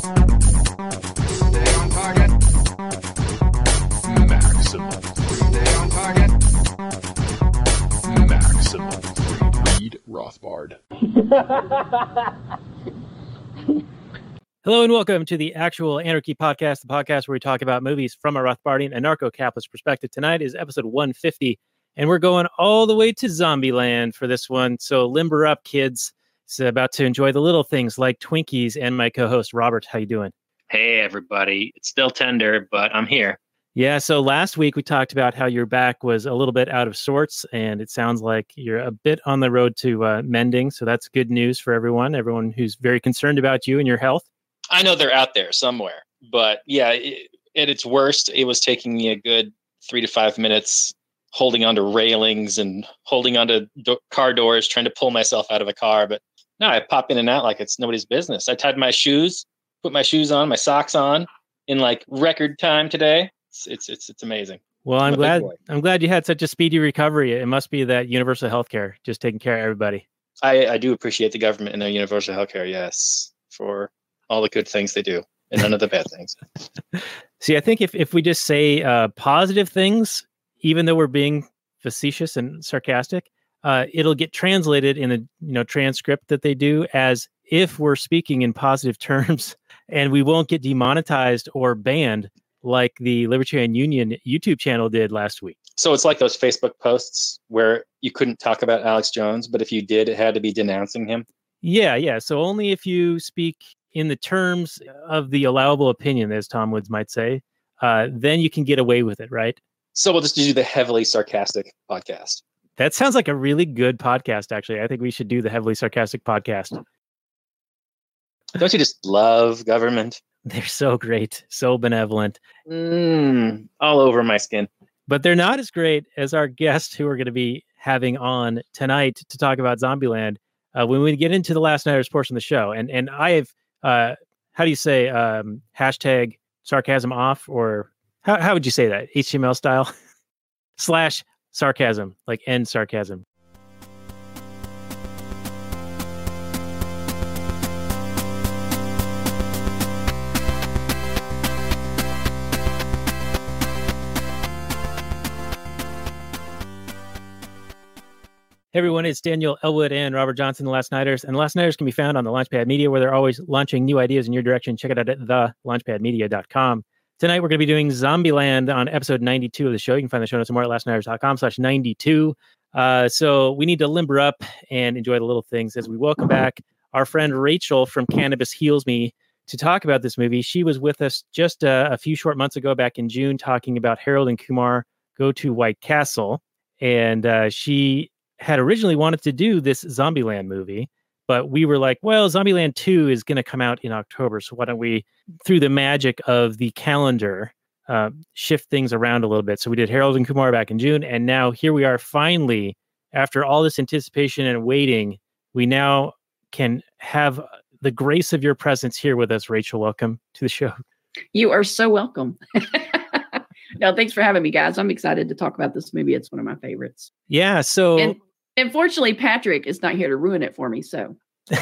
Hello and welcome to the Actual Anarchy Podcast, the podcast where we talk about movies from a Rothbardian anarcho-capitalist perspective. Tonight is episode 150, and we're going all the way to Zombieland for this one. So limber up, kids. It's about to enjoy the little things like Twinkies and my co-host Robert. How you doing? Hey, everybody. It's still tender, but I'm here. Yeah, so last week we talked about how your back was a little bit out of sorts, and it sounds like you're a bit on the road to uh, mending. So that's good news for everyone, everyone who's very concerned about you and your health. I know they're out there somewhere, but yeah, it, at its worst, it was taking me a good three to five minutes holding onto railings and holding onto do- car doors, trying to pull myself out of a car. But no, I pop in and out like it's nobody's business. I tied my shoes, put my shoes on, my socks on in like record time today. It's it's it's, it's amazing. Well, I'm I'm glad. I'm glad you had such a speedy recovery. It must be that universal healthcare just taking care of everybody. I, I do appreciate the government and their universal healthcare, yes, for all the good things they do and none of the bad things. See, I think if, if we just say uh, positive things, even though we're being facetious and sarcastic, uh, it'll get translated in a you know transcript that they do as if we're speaking in positive terms, and we won't get demonetized or banned like the Libertarian Union YouTube channel did last week. So it's like those Facebook posts where you couldn't talk about Alex Jones, but if you did, it had to be denouncing him. Yeah, yeah. So only if you speak in the terms of the allowable opinion, as Tom Woods might say, uh, then you can get away with it, right? So we'll just do the heavily sarcastic podcast. That sounds like a really good podcast, actually. I think we should do the heavily sarcastic podcast. Don't you just love government? They're so great, so benevolent, Mm, all over my skin. but they're not as great as our guests who we're going to be having on tonight to talk about Zombieland uh, when we get into the last nighters portion of the show. And and I have, uh, how do you say, um, hashtag sarcasm off, or how how would you say that HTML style slash sarcasm, like end sarcasm. Hey everyone, it's Daniel Elwood and Robert Johnson, the Last Nighters. And the Last Nighters can be found on the Launchpad Media, where they're always launching new ideas in your direction. Check it out at thelaunchpadmedia.com. Tonight we're going to be doing Zombieland on episode 92 of the show. You can find the show notes more at lastnighters.com slash 92. Uh, so we need to limber up and enjoy the little things as we welcome back our friend Rachel from Cannabis Heals Me to talk about this movie. She was with us just uh, a few short months ago, back in June, talking about Harold and Kumar Go to White Castle. And uh, she had originally wanted to do this Zombieland movie, but we were like, well, Zombieland 2 is going to come out in October. So why don't we, through the magic of the calendar, uh, shift things around a little bit? So we did Harold and Kumar back in June. And now here we are finally, after all this anticipation and waiting, we now can have the grace of your presence here with us, Rachel. Welcome to the show. You are so welcome. no, thanks for having me, guys. I'm excited to talk about this movie. It's one of my favorites. Yeah. So. And unfortunately, Patrick is not here to ruin it for me. So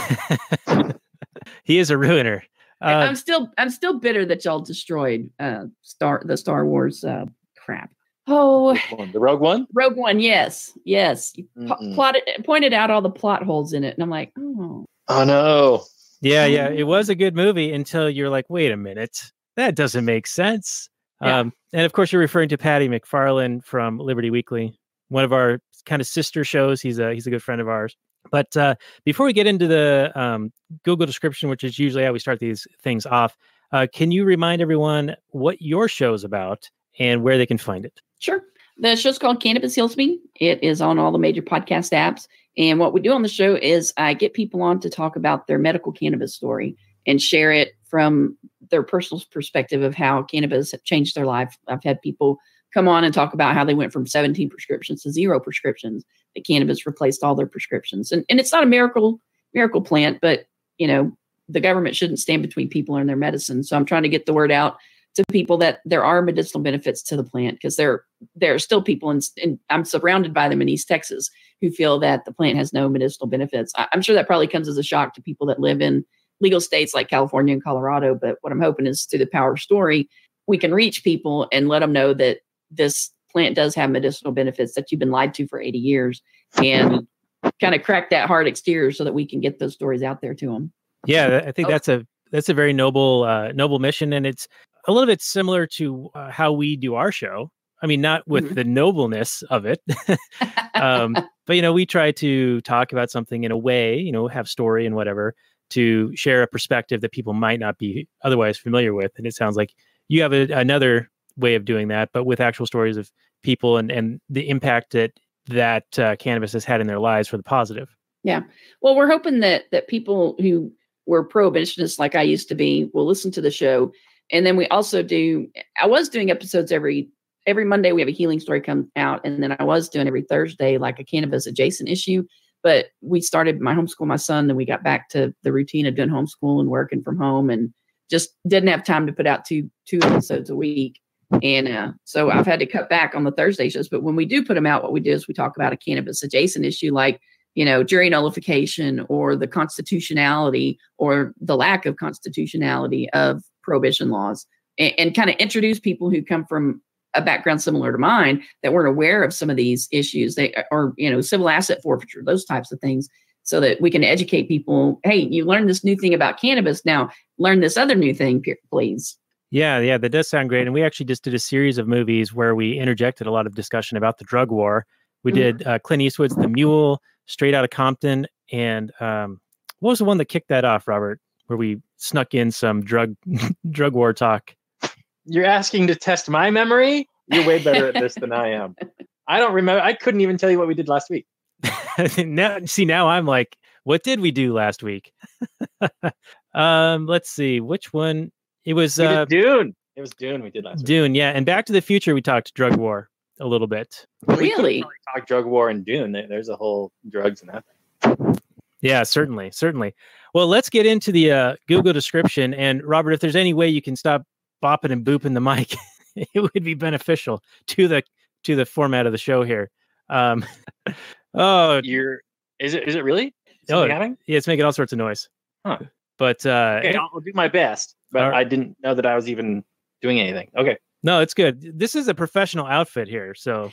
he is a ruiner. I- Uh, I'm still I'm still bitter that y'all destroyed uh Star the Star Wars uh crap. Oh, The Rogue One? Rogue One, yes, yes. You po- plotted pointed out all the plot holes in it, and I'm like, oh, Oh no. Yeah, yeah, it was a good movie until you're like, wait a minute, that doesn't make sense. Yeah. Um, and of course, you're referring to Patty McFarlane from Liberty Weekly, one of our kind of sister shows. He's a he's a good friend of ours. But uh, before we get into the um, Google description, which is usually how we start these things off, uh, can you remind everyone what your show is about and where they can find it? Sure. The show's called Cannabis Heals Me. It is on all the major podcast apps. And what we do on the show is I get people on to talk about their medical cannabis story and share it from their personal perspective of how cannabis have changed their life. I've had people come on and talk about how they went from 17 prescriptions to zero prescriptions. That cannabis replaced all their prescriptions, and and it's not a miracle miracle plant, but you know the government shouldn't stand between people and their medicine. So I'm trying to get the word out to people that there are medicinal benefits to the plant because there there are still people and I'm surrounded by them in East Texas who feel that the plant has no medicinal benefits. I, I'm sure that probably comes as a shock to people that live in legal states like California and Colorado. But what I'm hoping is through the power of story, we can reach people and let them know that this plant does have medicinal benefits that you've been lied to for 80 years and kind of crack that hard exterior so that we can get those stories out there to them. Yeah, I think that's a that's a very noble uh, noble mission, and it's a little bit similar to uh, how we do our show. I mean, not with Mhm. the nobleness of it, um, but you know, we try to talk about something in a way, you know, have story and whatever to share a perspective that people might not be otherwise familiar with. And it sounds like you have a, another way of doing that, but with actual stories of people and and the impact that that uh, cannabis has had in their lives for the positive. Yeah. Well, we're hoping that that people who were prohibitionists like I used to be will listen to the show. And then we also do I was doing episodes every every Monday we have a healing story come out and then I was doing every Thursday like a cannabis adjacent issue. But we started my homeschool my son and we got back to the routine of doing homeschool and working from home and just didn't have time to put out two two episodes a week. And uh, so I've had to cut back on the Thursday shows. But when we do put them out, what we do is we talk about a cannabis adjacent issue like you know, jury nullification or the constitutionality or the lack of constitutionality of prohibition laws and, and kind of introduce people who come from a background similar to mine that weren't aware of some of these issues they or you know civil asset forfeiture those types of things so that we can educate people hey you learned this new thing about cannabis now learn this other new thing please Yeah, yeah, that does sound great. And we actually just did a series of movies where we interjected a lot of discussion about the drug war. We Mhm. did uh, Clint Eastwood's The Mule, Straight Out of Compton, and um, what was the one that kicked that off, Robert? Where we snuck in some drug drug war talk. You're asking to test my memory? You're way better at this than I am. I don't remember. I couldn't even tell you what we did last week. now, see, now I'm like, what did we do last week? um, let's see, which one? It was We uh, did Dune. It was Dune we did last week. Dune, yeah, and Back to the Future. We talked drug war a little bit. We Really? talk drug war and Dune. There's a whole drugs in that thing. Yeah, certainly, certainly. Well, let's get into the uh, Google description. And Robert, if there's any way you can stop bopping and booping the mic, it would be beneficial to the to the format of the show here. Um, oh, You're is it is it really? Oh, Something yeah, it's making all sorts of noise. Huh. But uh, Okay, I'll, I'll do my best. But All right. I didn't know that I was even doing anything. Okay. No, it's good. This is a professional outfit here. So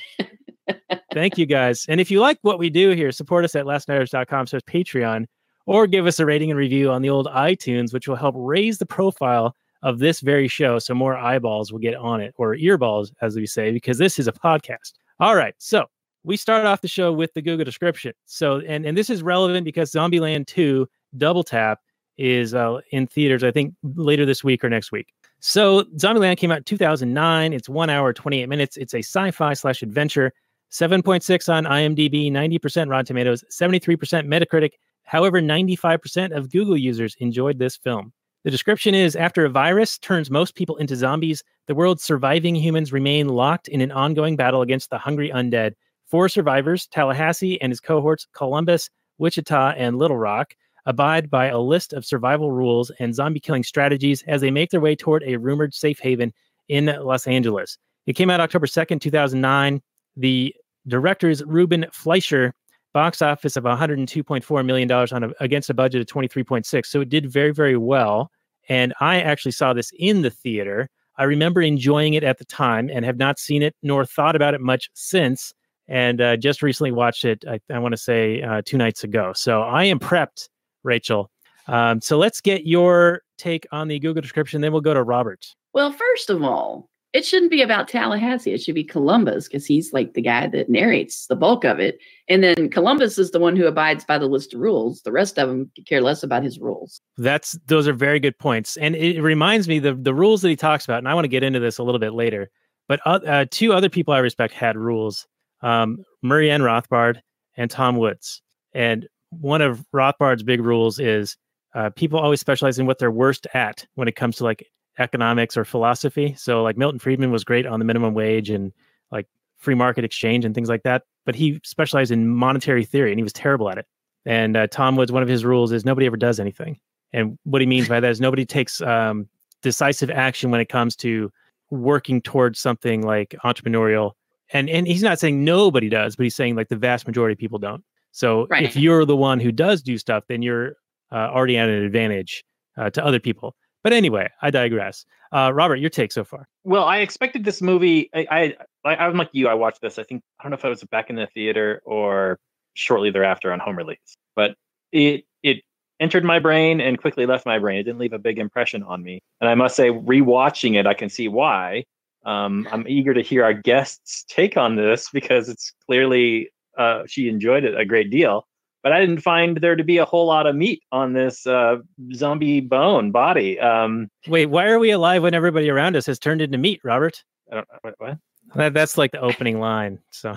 thank you guys. And if you like what we do here, support us at lastnighters.com slash Patreon or give us a rating and review on the old iTunes, which will help raise the profile of this very show so more eyeballs will get on it or earballs, as we say, because this is a podcast. All right. So we start off the show with the Google description. So, and, and this is relevant because Zombieland 2 Double Tap is uh, in theaters, I think later this week or next week. So Zombieland came out in 2009. It's one hour, 28 minutes. It's a sci-fi slash adventure. 7.6 on IMDb, 90% Rotten Tomatoes, 73% Metacritic. However, 95% of Google users enjoyed this film. The description is after a virus turns most people into zombies, the world's surviving humans remain locked in an ongoing battle against the hungry undead. Four survivors, Tallahassee and his cohorts, Columbus, Wichita, and Little Rock, abide by a list of survival rules and zombie killing strategies as they make their way toward a rumored safe haven in Los Angeles. It came out October 2nd, 2009. The director is Ruben Fleischer. Box office of $102.4 million on a, against a budget of 23.6. So it did very, very well. And I actually saw this in the theater. I remember enjoying it at the time and have not seen it nor thought about it much since. And uh, just recently watched it, I, I want to say uh, two nights ago. So I am prepped, Rachel. Um, so let's get your take on the Google description. Then we'll go to Robert. Well, first of all, it shouldn't be about Tallahassee. It should be Columbus because he's like the guy that narrates the bulk of it. And then Columbus is the one who abides by the list of rules. The rest of them care less about his rules. That's those are very good points, and it reminds me the the rules that he talks about, and I want to get into this a little bit later. But uh, uh, two other people I respect had rules: um, Murray N. Rothbard and Tom Woods. And one of Rothbard's big rules is uh, people always specialize in what they're worst at when it comes to like economics or philosophy. So like Milton Friedman was great on the minimum wage and like free market exchange and things like that, but he specialized in monetary theory and he was terrible at it. And uh, Tom Woods, one of his rules is nobody ever does anything. And what he means by that is nobody takes um, decisive action when it comes to working towards something like entrepreneurial. And and he's not saying nobody does, but he's saying like the vast majority of people don't. So Right. if you're the one who does do stuff, then you're uh, already at an advantage uh, to other people. But anyway, I digress. Uh, Robert, your take so far? Well, I expected this movie. I, I, I I'm like you. I watched this. I think I don't know if I was back in the theater or shortly thereafter on home release, but it it entered my brain and quickly left my brain. It didn't leave a big impression on me, and I must say, rewatching it, I can see why. Um, I'm eager to hear our guests' take on this because it's clearly uh, she enjoyed it a great deal. But I didn't find there to be a whole lot of meat on this uh, zombie bone body. Um, Wait, why are we alive when everybody around us has turned into meat, Robert? I don't, what, what? That, that's like the opening line. So,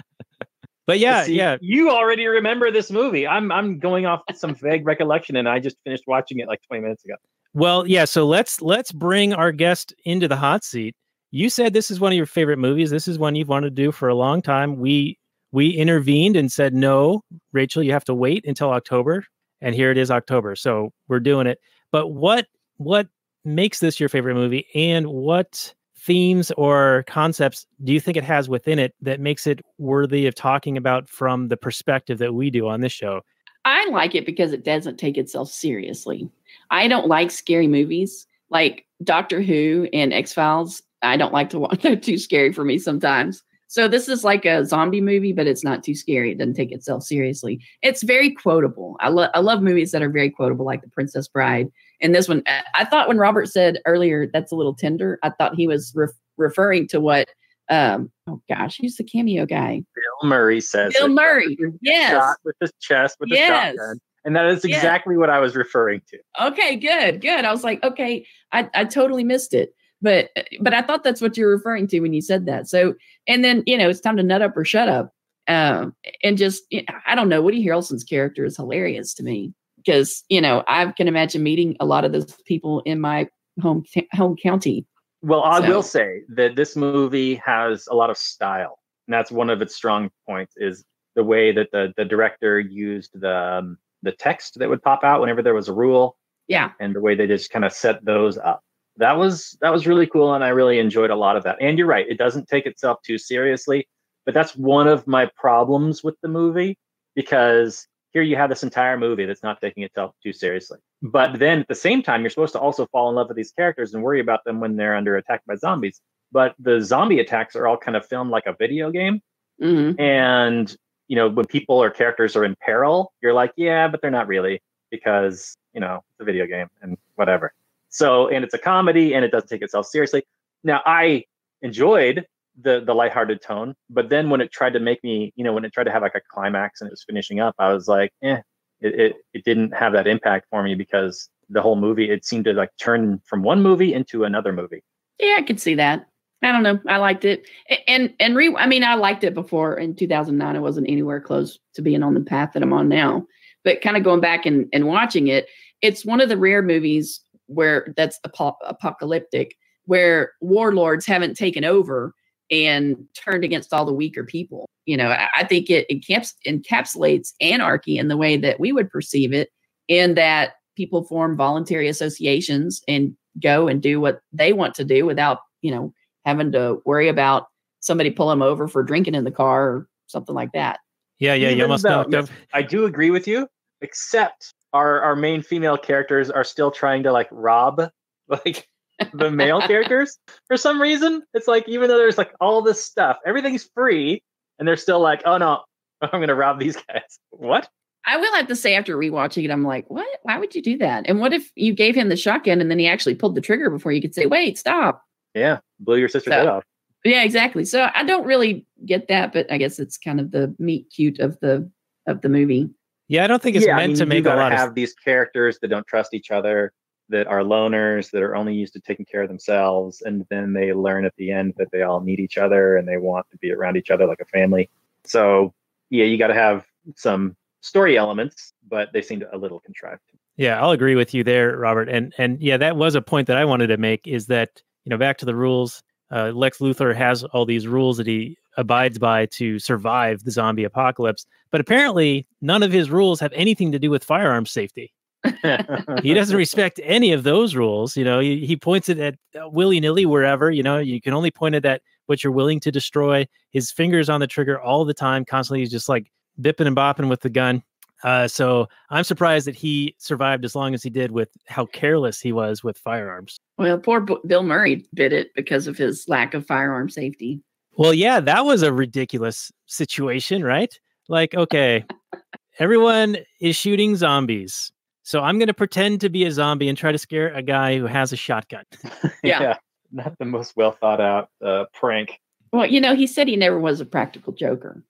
but yeah, See, yeah. You already remember this movie. I'm I'm going off some vague recollection, and I just finished watching it like 20 minutes ago. Well, yeah. So let's let's bring our guest into the hot seat. You said this is one of your favorite movies. This is one you've wanted to do for a long time. We we intervened and said no, Rachel, you have to wait until October, and here it is October. So we're doing it. But what what makes this your favorite movie, and what themes or concepts do you think it has within it that makes it worthy of talking about from the perspective that we do on this show? I like it because it doesn't take itself seriously. I don't like scary movies like Doctor Who and X Files. I don't like to watch; they're too scary for me sometimes. So this is like a zombie movie, but it's not too scary. It doesn't take itself seriously. It's very quotable. I love I love movies that are very quotable, like The Princess Bride. And this one, I- I thought when Robert said earlier that's a little tender, I thought he was ref- referring to what. Um, oh gosh, who's the cameo guy? Bill Murray says Bill it. Murray. Yes. Shot with his chest with Yes. shotgun, and that is Yes. exactly what I was referring to. Okay, good, good. I was like, okay, I, I totally missed it. But but I thought that's what you're referring to when you said that. So and then you know it's time to nut up or shut up. Um, and just I don't know. Woody Harrelson's character is hilarious to me because you know I can imagine meeting a lot of those people in my home home county. Well, I So- will say that this movie has a lot of style, and that's one of its strong points. Is the way that the the director used the um, the text that would pop out whenever there was a rule, Yeah, and the way they just kind of set those up. That was that was really cool, and I really enjoyed a lot of that. And you're right, it doesn't take itself too seriously, but that's one of my problems with the movie because here you have this entire movie that's not taking itself too seriously. But then at the same time, you're supposed to also fall in love with these characters and worry about them when they're under attack by zombies. But the zombie attacks are all kind of filmed like a video game, hmm and you know when people or characters are in peril, you're like, yeah, but they're not really because you know it's a video game and whatever. So and it's a comedy and it doesn't take itself seriously. Now I enjoyed the the lighthearted tone, but then when it tried to make me, you know, when it tried to have like a climax and it was finishing up, I was like, eh, it it, it didn't have that impact for me because the whole movie it seemed to like turn from one movie into another movie. yeah, I could see that. I don't know. I liked it, and and re. I mean, I liked it before in 2009. I wasn't anywhere close to being on the path that I'm on now. But kind of going back and and watching it, it's one of the rare movies where that's apo- apocalyptic, where warlords haven't taken over and turned against all the weaker people. You know, I, I think it encaps- encapsulates anarchy in the way that we would perceive it, in that people form voluntary associations and go and do what they want to do without, you know, having to worry about somebody pull them over for drinking in the car or something like that. Yeah, yeah, you Even almost knocked up. I do agree with you, except our our main female characters are still trying to like rob like the male characters for some reason. It's like even though there's like all this stuff, everything's free, and they're still like, oh no, I'm gonna rob these guys. What? I will have to say after rewatching it, I'm like, what? Why would you do that? And what if you gave him the shotgun and then he actually pulled the trigger before you could say, wait, stop? Yeah, blew your sister's So- head off. Yeah, exactly. So I don't really get that, but I guess it's kind of the meat cute of the of the movie. Yeah, I don't think it's yeah, I meant mean, to make a lot have of. these characters that don't trust each other, that are loners, that are only used to taking care of themselves, and then they learn at the end that they all need each other and they want to be around each other like a family. So yeah, you got to have some story elements, but they seem a little contrived. Yeah, I'll agree with you there, Robert. And and yeah, that was a point that I wanted to make is that, you know, back to the rules, uh, Lex Luthor has all these rules that he abides by to survive the zombie apocalypse, but apparently none of his rules have anything to do with firearms safety. He doesn't respect any of those rules. You know, he, he points it at willy nilly wherever. You know, you can only point it at what you're willing to destroy. His fingers on the trigger all the time, constantly. He's just like bipping and bopping with the gun. Uh, so I'm surprised that he survived as long as he did with how careless he was with firearms. Well, poor B- Bill Murray bit it because of his lack of firearm safety. Well, yeah, that was a ridiculous situation, right? Like, okay, everyone is shooting zombies. So I'm going to pretend to be a zombie and try to scare a guy who has a shotgun. Yeah. Not the most well thought out uh, prank. Well, you know, he said he never was a practical joker.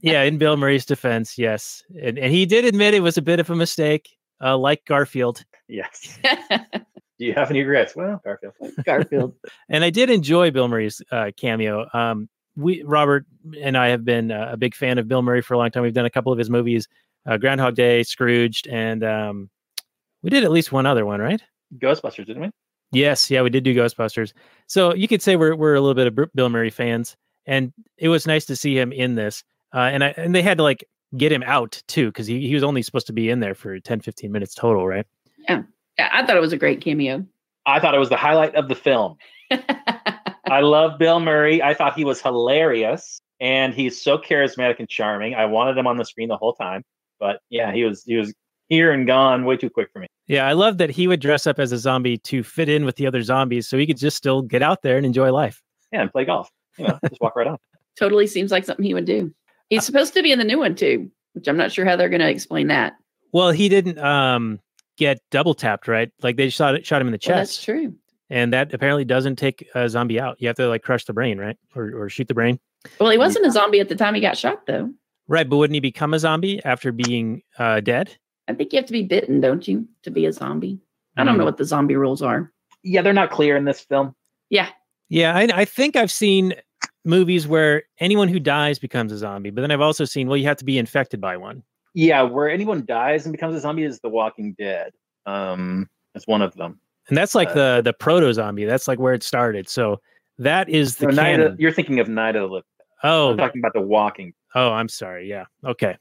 Yeah, in Bill Murray's defense, yes. And, and he did admit it was a bit of a mistake, uh, like Garfield. Yes. Do you have any regrets? Well, Garfield. Garfield. And I did enjoy Bill Murray's uh, cameo. Um, we, Robert and I have been uh, a big fan of Bill Murray for a long time. We've done a couple of his movies, uh, Groundhog Day, Scrooged, and um, we did at least one other one, right? Ghostbusters, didn't we? Yes, yeah, we did do Ghostbusters. So you could say we're we're a little bit of Bill Murray fans, and it was nice to see him in this. Uh, and I and they had to like get him out too because he, he was only supposed to be in there for 10, 15 minutes total, right? Yeah, I thought it was a great cameo. I thought it was the highlight of the film. I love Bill Murray. I thought he was hilarious, and he's so charismatic and charming. I wanted him on the screen the whole time, but yeah, he was he was here and gone way too quick for me. Yeah, I love that he would dress up as a zombie to fit in with the other zombies, so he could just still get out there and enjoy life. Yeah, and play golf. You know, just walk right on. totally seems like something he would do. He's supposed to be in the new one too, which I'm not sure how they're going to explain that. Well, he didn't um, get double tapped, right? Like they shot shot him in the Well, that's true. and that apparently doesn't take a zombie out. You have to like crush the brain, right, or or shoot the brain. Well, he wasn't a zombie at the time he got shot, though. Right, but wouldn't he become a zombie after being uh, dead? I think you have to be bitten, don't you, to be a zombie? I don't know what the zombie rules are. Yeah, they're not clear in this film. Yeah, Yeah, I, I think I've seen movies where anyone who dies becomes a zombie, but then I've also seen well, you have to be infected by one. Yeah, where anyone dies and becomes a zombie is The Walking Dead. Um, that's one of them. And that's like Uh, the the proto zombie. That's like where it started. So that is the canon. of, you're thinking of Night of the Living. oh, I'm talking about The Walking. oh, I'm sorry. Yeah. Okay.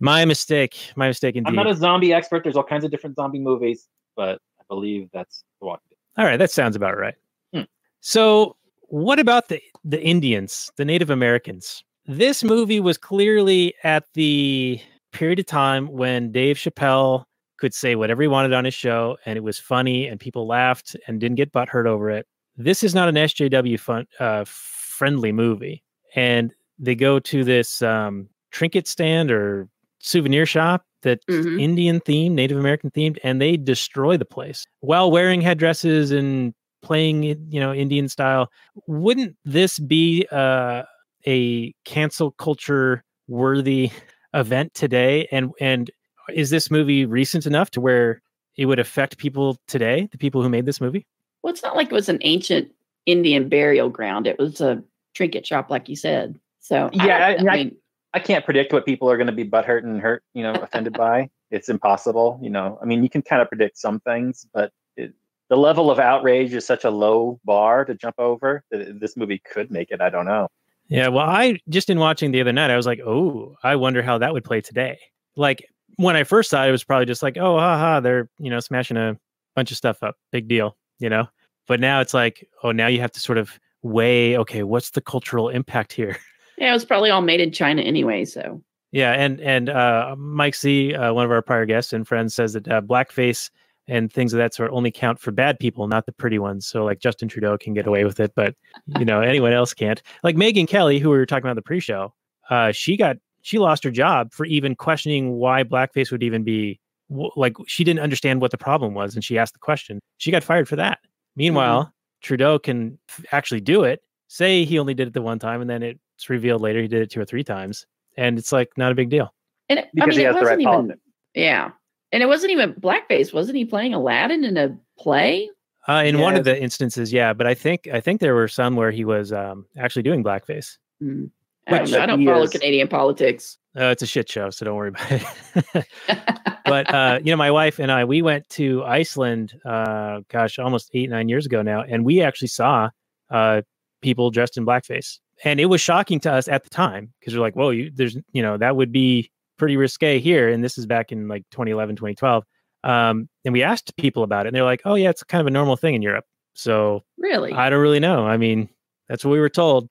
My mistake. My mistake indeed. I'm not a zombie expert. There's all kinds of different zombie movies, but I believe that's The Walking Dead. All right, that sounds about right. Hmm. So, what about the the Indians, the Native Americans? This movie was clearly at the period of time when Dave Chappelle could say whatever he wanted on his show, and it was funny, and people laughed and didn't get butthurt over it. This is not an SJW fun, uh, friendly movie, and they go to this um, trinket stand or souvenir shop that's Mhm. Indian themed, Native American themed, and they destroy the place while wearing headdresses and playing you know, Indian style. Wouldn't this be uh, a cancel culture worthy event today? And and is this movie recent enough to where it would affect people today, the people who made this movie? well, it's not like it was an ancient Indian burial ground. It was a trinket shop, like you said. So Yeah, I, I- I- mean, I can't predict what people are going to be butthurt and hurt, you know, offended by. It's impossible, you know. I mean, you can kind of predict some things, but it, the level of outrage is such a low bar to jump over that this movie could make it. I don't know. Yeah, well, I just in watching the other night, I was like, oh, I wonder how that would play today. Like when I first saw it, it was probably just like, oh, haha, they're you know smashing a bunch of stuff up, big deal, you know. But now it's like, oh, now you have to sort of weigh, okay, what's the cultural impact here? yeah, it was probably all made in China anyway. So Yeah, and and uh, Mike C, uh, one of our prior guests and friends, says that uh, blackface and things of that sort only count for bad people, not the pretty ones. So like Justin Trudeau can get away with it, but you know anyone else can't. Like Megyn Kelly, who we were talking about in the pre-show, uh, she got she lost her job for even questioning why blackface would even be like she didn't understand what the problem was, and she asked the question. She got fired for that. Meanwhile, Trudeau can f- actually do it. Say he only did it the one time, and then it's revealed later he did it two or three times, and it's like not a big deal. and it, Because I mean, he it has the wasn't right even yeah, and it wasn't even blackface. Wasn't he playing Aladdin in a play? Uh, in one of the instances, yeah, but I think I think there were some where he was um, actually doing blackface. Mm. I don't, Which know. I don't follow is- Canadian politics. Uh, it's a shit show, so don't worry about it. but uh, you know, my wife and I, we went to Iceland. Uh, gosh, almost eight nine years ago now, and we actually saw uh, people dressed in blackface, and it was shocking to us at the time because we're like, "Whoa, you, there's you know that would be pretty risque here," and this is back in like 2011, 2012. Um, and we asked people about it, and they're like, "Oh yeah, it's kind of a normal thing in Europe." So really? I don't really know. I mean, that's what we were told.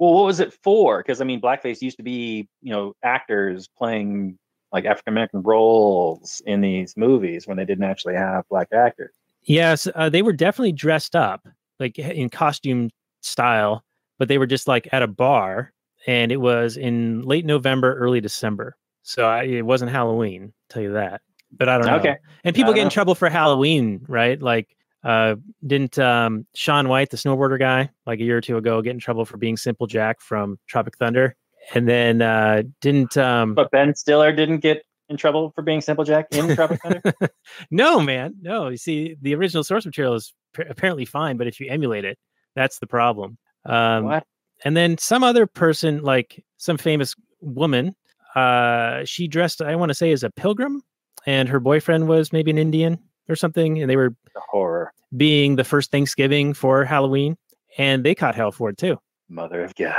Well, what was it for? Because I mean, blackface used to be, you know, actors playing like African American roles in these movies when they didn't actually have black actors. Yes, uh, they were definitely dressed up, like in costume style, but they were just like at a bar, and it was in late November, early December. So I, it wasn't Halloween, tell you that. But I don't know. Okay. And people get in know. trouble for Halloween, right? Like, uh, didn't um, Shaun White, the snowboarder guy, like a year or two ago, get in trouble for being Simple Jack from Tropic Thunder? And then uh, didn't um, But Ben Stiller didn't get in trouble for being Simple Jack in Tropic Thunder. no, man, no. You see, the original source material is p- apparently fine, but if you emulate it, that's the problem. Um, what? And then some other person, like some famous woman, uh, she dressed, I want to say, as a pilgrim, and her boyfriend was maybe an Indian or something, and they were The horror. being the first Thanksgiving for Halloween, and they caught hell for it too. Mother of God.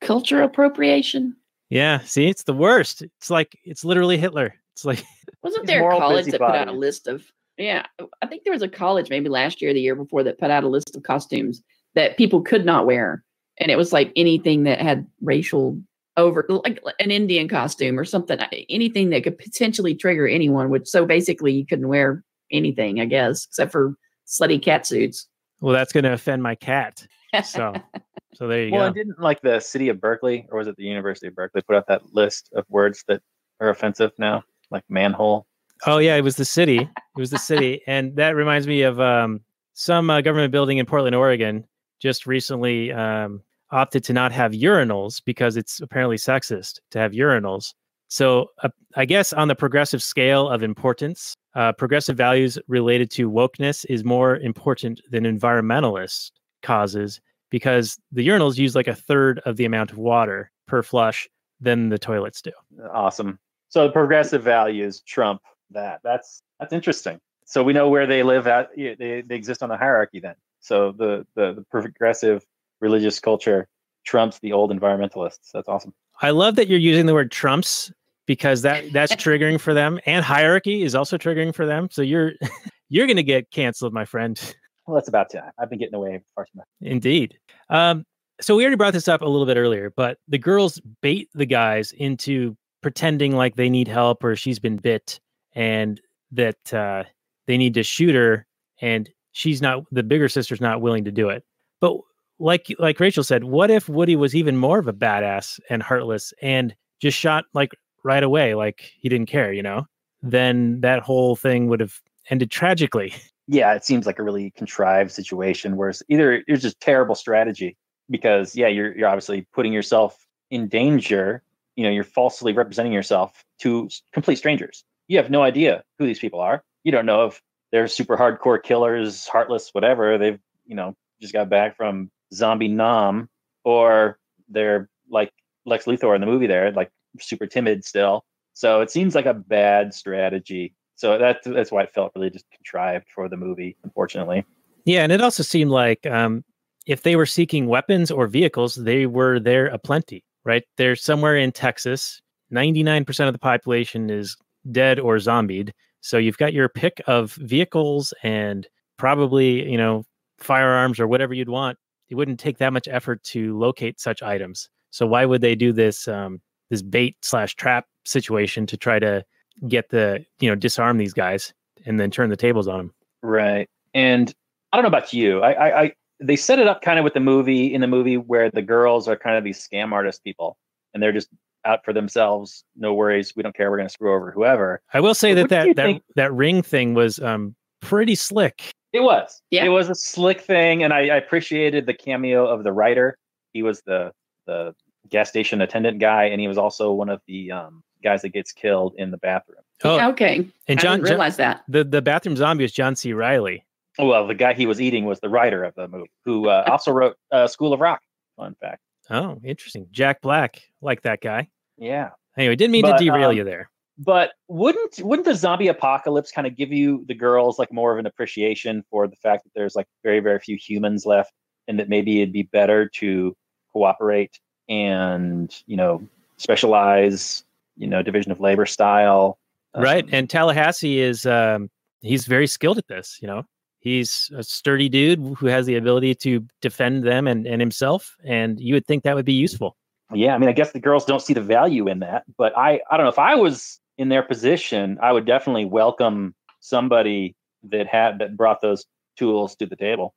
Culture appropriation. Yeah, see, it's the worst. It's like it's literally Hitler. It's like Wasn't there a college that put out a list of? Yeah, I think there was a college maybe last year, or the year before, that put out a list of costumes that people could not wear, and it was like anything that had racial over, like an Indian costume or something, uh, anything that could potentially trigger anyone. Which so basically you couldn't wear anything, I guess, except for slutty cat suits. well, that's going to offend my cat. So, so there you go. Well, go. and didn't like the city of Berkeley, or was it the University of Berkeley, put out that list of words that are offensive now, like manhole? Oh yeah, it was the city. It was the city, and that reminds me of um, some uh, government building in Portland, Oregon. Just recently um, opted to not have urinals because it's apparently sexist to have urinals. So uh, I guess on the progressive scale of importance, uh, progressive values related to wokeness is more important than environmentalist causes because the urinals use like a third of the amount of water per flush than the toilets do. Awesome. So the progressive values trump that. That's that's interesting. So we know where they live at. They, they exist on the hierarchy then. So the, the the progressive religious culture trumps the old environmentalists. That's awesome. I love that you're using the word trumps because that that's triggering for them, and hierarchy is also triggering for them. So you're you're going to get canceled, my friend. Well, that's about time. I've been getting away far too much. Indeed. Um, so we already brought this up a little bit earlier, but the girls bait the guys into pretending like they need help or she's been bit, and that uh, they need to shoot her, and she's not. The bigger sister's not willing to do it. But like like Rachel said, what if Woody was even more of a badass and heartless and just shot like right away, like he didn't care, you know? Then that whole thing would have ended tragically. yeah, it seems like a really contrived situation where it's either it's just terrible strategy because yeah, you're you're obviously putting yourself in danger. You know, you're falsely representing yourself to complete strangers. You have no idea who these people are. You don't know if they're super hardcore killers, heartless, whatever. They've you know just got back from zombie nom, or they're like Lex Luthor in the movie. There, like super timid still. So it seems like a bad strategy. So that's that's why it felt really just contrived for the movie, unfortunately. Yeah, and it also seemed like um, if they were seeking weapons or vehicles, they were there aplenty, right? They're somewhere in Texas. 99% of the population is dead or zombied. So you've got your pick of vehicles and probably, you know, firearms or whatever you'd want. It wouldn't take that much effort to locate such items. So why would they do this um, this bait slash trap situation to try to get the, you know, disarm these guys and then turn the tables on them? Right. And I don't know about you. I, I, I they set it up kind of with the movie in the movie where the girls are kind of these scam artist people and they're just out for themselves. No worries. We don't care. We're going to screw over whoever. I will say What that that, that think- that ring thing was um pretty slick. It was. Yeah. It was a slick thing, and I, I appreciated the cameo of the writer. He was the the gas station attendant guy, and he was also one of the um, guys that gets killed in the bathroom. Oh, okay, and I John, didn't John that. the the bathroom zombie is John C. Reilly. Well, the guy he was eating was the writer of the movie, who uh, also wrote uh, School of Rock. Fun fact. Oh, interesting. Jack Black, like that guy. Yeah. Anyway, didn't mean But, to derail um, you there. But wouldn't wouldn't the zombie apocalypse kind of give you the girls like more of an appreciation for the fact that there's like very very few humans left, and that maybe it'd be better to cooperate and you know specialize, you know, division of labor style. right Um, and tallahassee is um he's very skilled at this you know he's a sturdy dude who has the ability to defend them and, and himself and you would think that would be useful yeah, I mean, I guess the girls don't see the value in that, but I I don't know if I was in their position, I would definitely welcome somebody that had that brought those tools to the table.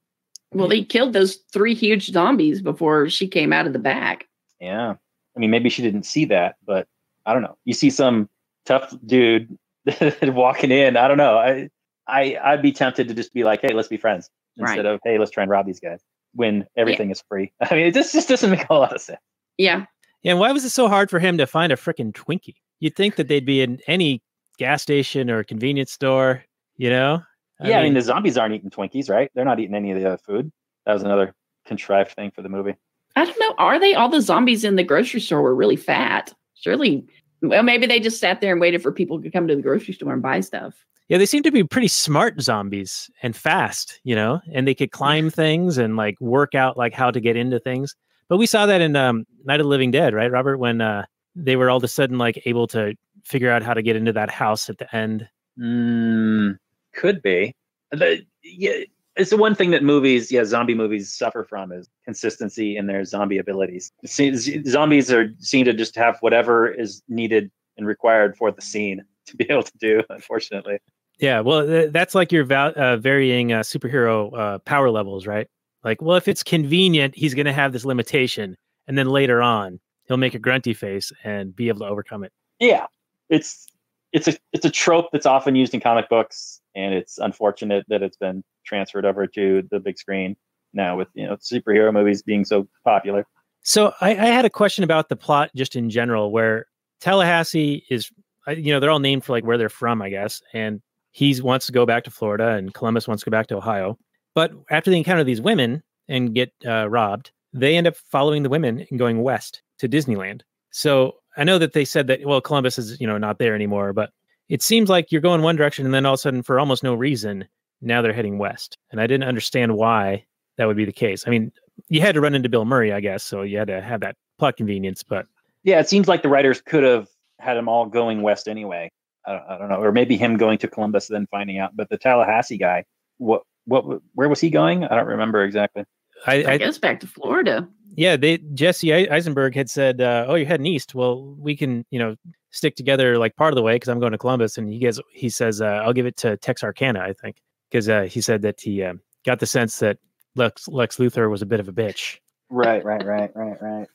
Well, they killed those three huge zombies before she came out of the back. Yeah. I mean, maybe she didn't see that, but I don't know. You see some tough dude walking in. I don't know. I, I, I'd be tempted to just be like, hey, let's be friends instead Right. of, hey, let's try and rob these guys when everything is free. I mean, it just, just doesn't make a lot of sense. Yeah. yeah and why was it so hard for him to find a freaking twinkie you'd think that they'd be in any gas station or convenience store you know yeah. I mean, the zombies aren't eating Twinkies, right? They're not eating any of the other food. That was another contrived thing for the movie. I don't know. Are they all the zombies in the grocery store were really fat? Surely. Well, maybe they just sat there and waited for people to come to the grocery store and buy stuff. yeah they seem to be pretty smart zombies and fast you know and they could climb things and like work out like how to get into things but we saw that in um night of the living dead right robert when uh they were all of a sudden like able to figure out how to get into that house at the end Mm, could be. The, yeah, it's the one thing that movies, yeah, zombie movies suffer from is consistency in their zombie abilities. Zombies are seem to just have whatever is needed and required for the scene to be able to do. Unfortunately, yeah well th- that's like your val- uh, varying uh, superhero uh, power levels right like well if it's convenient he's going to have this limitation and then later on he'll make a grunty face and be able to overcome it yeah, it's it's a it's a trope that's often used in comic books, and it's unfortunate that it's been transferred over to the big screen now with you know superhero movies being so popular. So I, I had a question about the plot just in general, where Tallahassee is, you know, they're all named for like where they're from, I guess, and he wants to go back to Florida, and Columbus wants to go back to Ohio. But after they encounter these women and get uh, robbed, they end up following the women and going west to Disneyland. So I know that they said that well, Columbus is you know not there anymore, but it seems like you're going one direction, and then all of a sudden, for almost no reason, now they're heading west, and I didn't understand why that would be the case. I mean, you had to run into Bill Murray, I guess, so you had to have that plot convenience. But Yeah, it seems like the writers could have had them all going west anyway. I don't, I don't know, or maybe him going to Columbus then finding out. But the Tallahassee guy, what what where was he going? I don't remember exactly. I, I I guess back to Florida. yeah, they Jesse Eisenberg had said, uh, "Oh, you're heading east. Well, we can, you know, stick together like part of the way because I'm going to Columbus." And he gets, he says, uh, "I'll give it to Texarkana, I think," because uh, he said that he uh, got the sense that Lex Lex Luthor was a bit of a bitch. Right, right, right, right, right.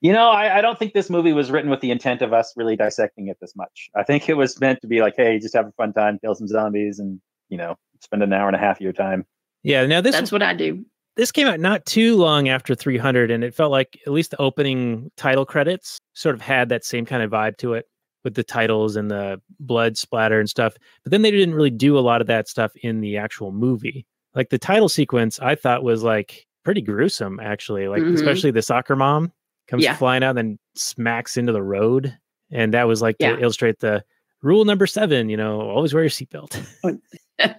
You know, I, I don't think this movie was written with the intent of us really dissecting it this much. I think it was meant to be like, hey, just have a fun time, kill some zombies, and you know, spend an hour and a half of your time. Yeah. Now this That's what I do. This came out not too long after 300 and it felt like at least the opening title credits sort of had that same kind of vibe to it with the titles and the blood splatter and stuff but then they didn't really do a lot of that stuff in the actual movie like the title sequence i thought was like pretty gruesome actually like Mhm. especially the soccer mom comes Yeah. flying out and then smacks into the road and that was like Yeah. to illustrate the rule number seven you know always wear your seatbelt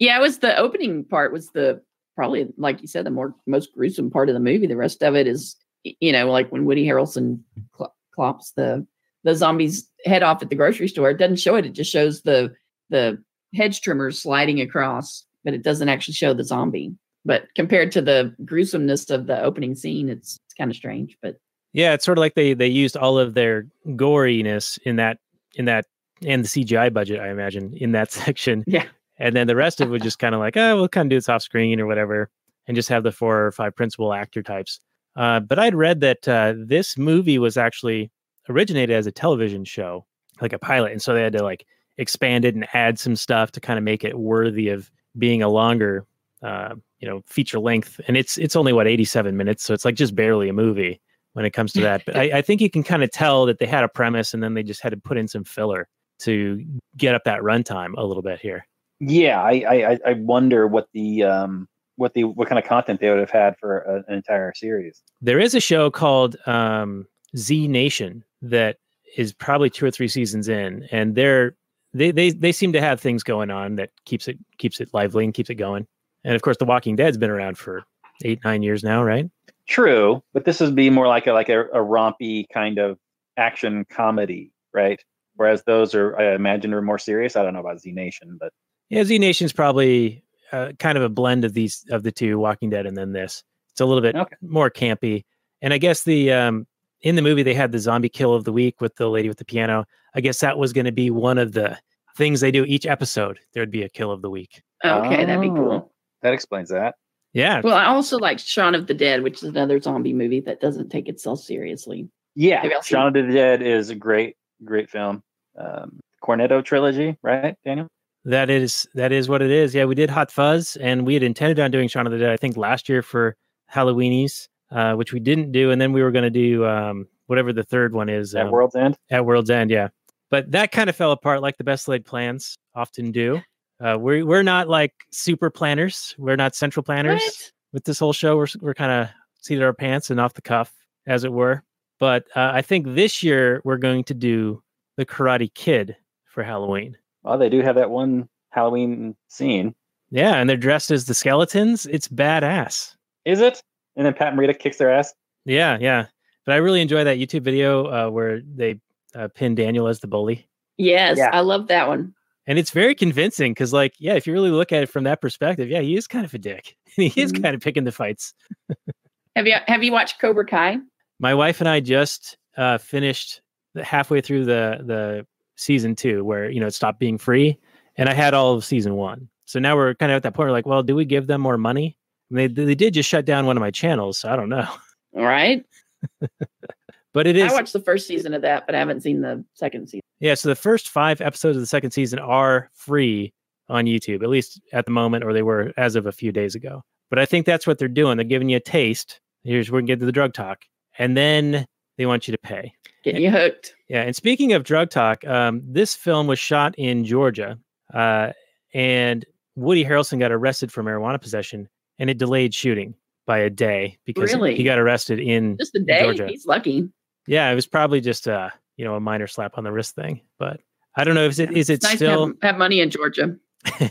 Yeah, it was the opening part was the probably like you said the more most gruesome part of the movie. The rest of it is you know like when Woody Harrelson cl- clops the the zombies head off at the grocery store. It doesn't show it. It just shows the the hedge trimmers sliding across, but it doesn't actually show the zombie. But compared to the gruesomeness of the opening scene, it's it's kind of strange. But Yeah, it's sort of like they they used all of their goriness in that in that and the CGI budget, I imagine, in that section. Yeah. And then the rest of it was just kind of like, oh, we'll kind of do this off screen or whatever, and just have the four or five principal actor types. Uh, but I'd read that uh, this movie was actually originated as a television show, like a pilot, and so they had to like expand it and add some stuff to kind of make it worthy of being a longer, uh, you know, feature length. And it's it's only what eighty seven minutes, so it's like just barely a movie when it comes to that. But I, I think you can kind of tell that they had a premise and then they just had to put in some filler to get up that runtime a little bit here. Yeah, I I, I- wonder what the um, what the what kind of content they would have had for a, an entire series. There is a show called um, Z Nation that is probably two or three seasons in, and they're they they they seem to have things going on that keeps it keeps it lively and keeps it going. And of course, The Walking Dead's been around for eight nine years now, right? True, but this would be more like a like a, a rompy kind of action comedy, right? Whereas those are, I imagine, are more serious. I don't know about Z Nation, but Yeah, Z Nation's probably uh, kind of a blend of these of the two, Walking Dead and then this. It's a little bit Okay. more campy. And I guess the um in the movie they had the zombie kill of the week with the lady with the piano. I guess that was going to be one of the things they do each episode. There would be a kill of the week. Okay, that'd be Oh. cool. that explains that. Yeah, Well, I also like Shaun of the Dead, which is another zombie movie that doesn't take itself seriously. Yeah, Maybe Shaun of the Dead is a great, great film. Um, Cornetto trilogy, right, Daniel? That is that is what it is. Yeah, we did Hot Fuzz, and we had intended on doing Shaun of the Dead. I think last year for Halloweenies, uh, which we didn't do, and then we were going to do um, whatever the third one is At um, World's End. at World's End. Yeah, but that kind of fell apart, like the best laid plans often do. Uh, we're we're not like super planners. We're not central planners What? with this whole show. We're we're kind of seated our pants and off the cuff, as it were. But uh, I think this year we're going to do the Karate Kid for Halloween. Well, they do have that one Halloween scene. Yeah, and they're dressed as the skeletons. It's badass. Is it? And then Pat Morita kicks their ass. Yeah, yeah. But I really enjoy that YouTube video uh, where they uh, pin Daniel as the bully. Yes, Yeah. I love that one. And it's very convincing because, like, yeah, if you really look at it from that perspective, yeah, he is kind of a dick. he is Mhm. kind of picking the fights. Have you have you watched Cobra Kai? My wife and I just uh, finished halfway through the the season two, where you know it stopped being free, and I had all of season one. So now we're kind of at that point. We're like, well, do we give them more money? And they they did just shut down one of my channels, so I don't know. All right. But it is I watched the first season of that, but I haven't seen the second season. Yeah, so the first five episodes of the second season are free on YouTube, at least at the moment, or they were as of a few days ago. But I think that's what they're doing. They're giving you a taste. Here's where gonna get to the drug talk, and then they want you to pay. Getting you hooked. Yeah, and speaking of drug talk, um, this film was shot in Georgia, uh, and Woody Harrelson got arrested for marijuana possession, and it delayed shooting by a day because Really? he got arrested in Just a day. Georgia. He's lucky. Yeah, it was probably just a you know a minor slap on the wrist thing, but I don't know if it is it nice still have, have money in Georgia.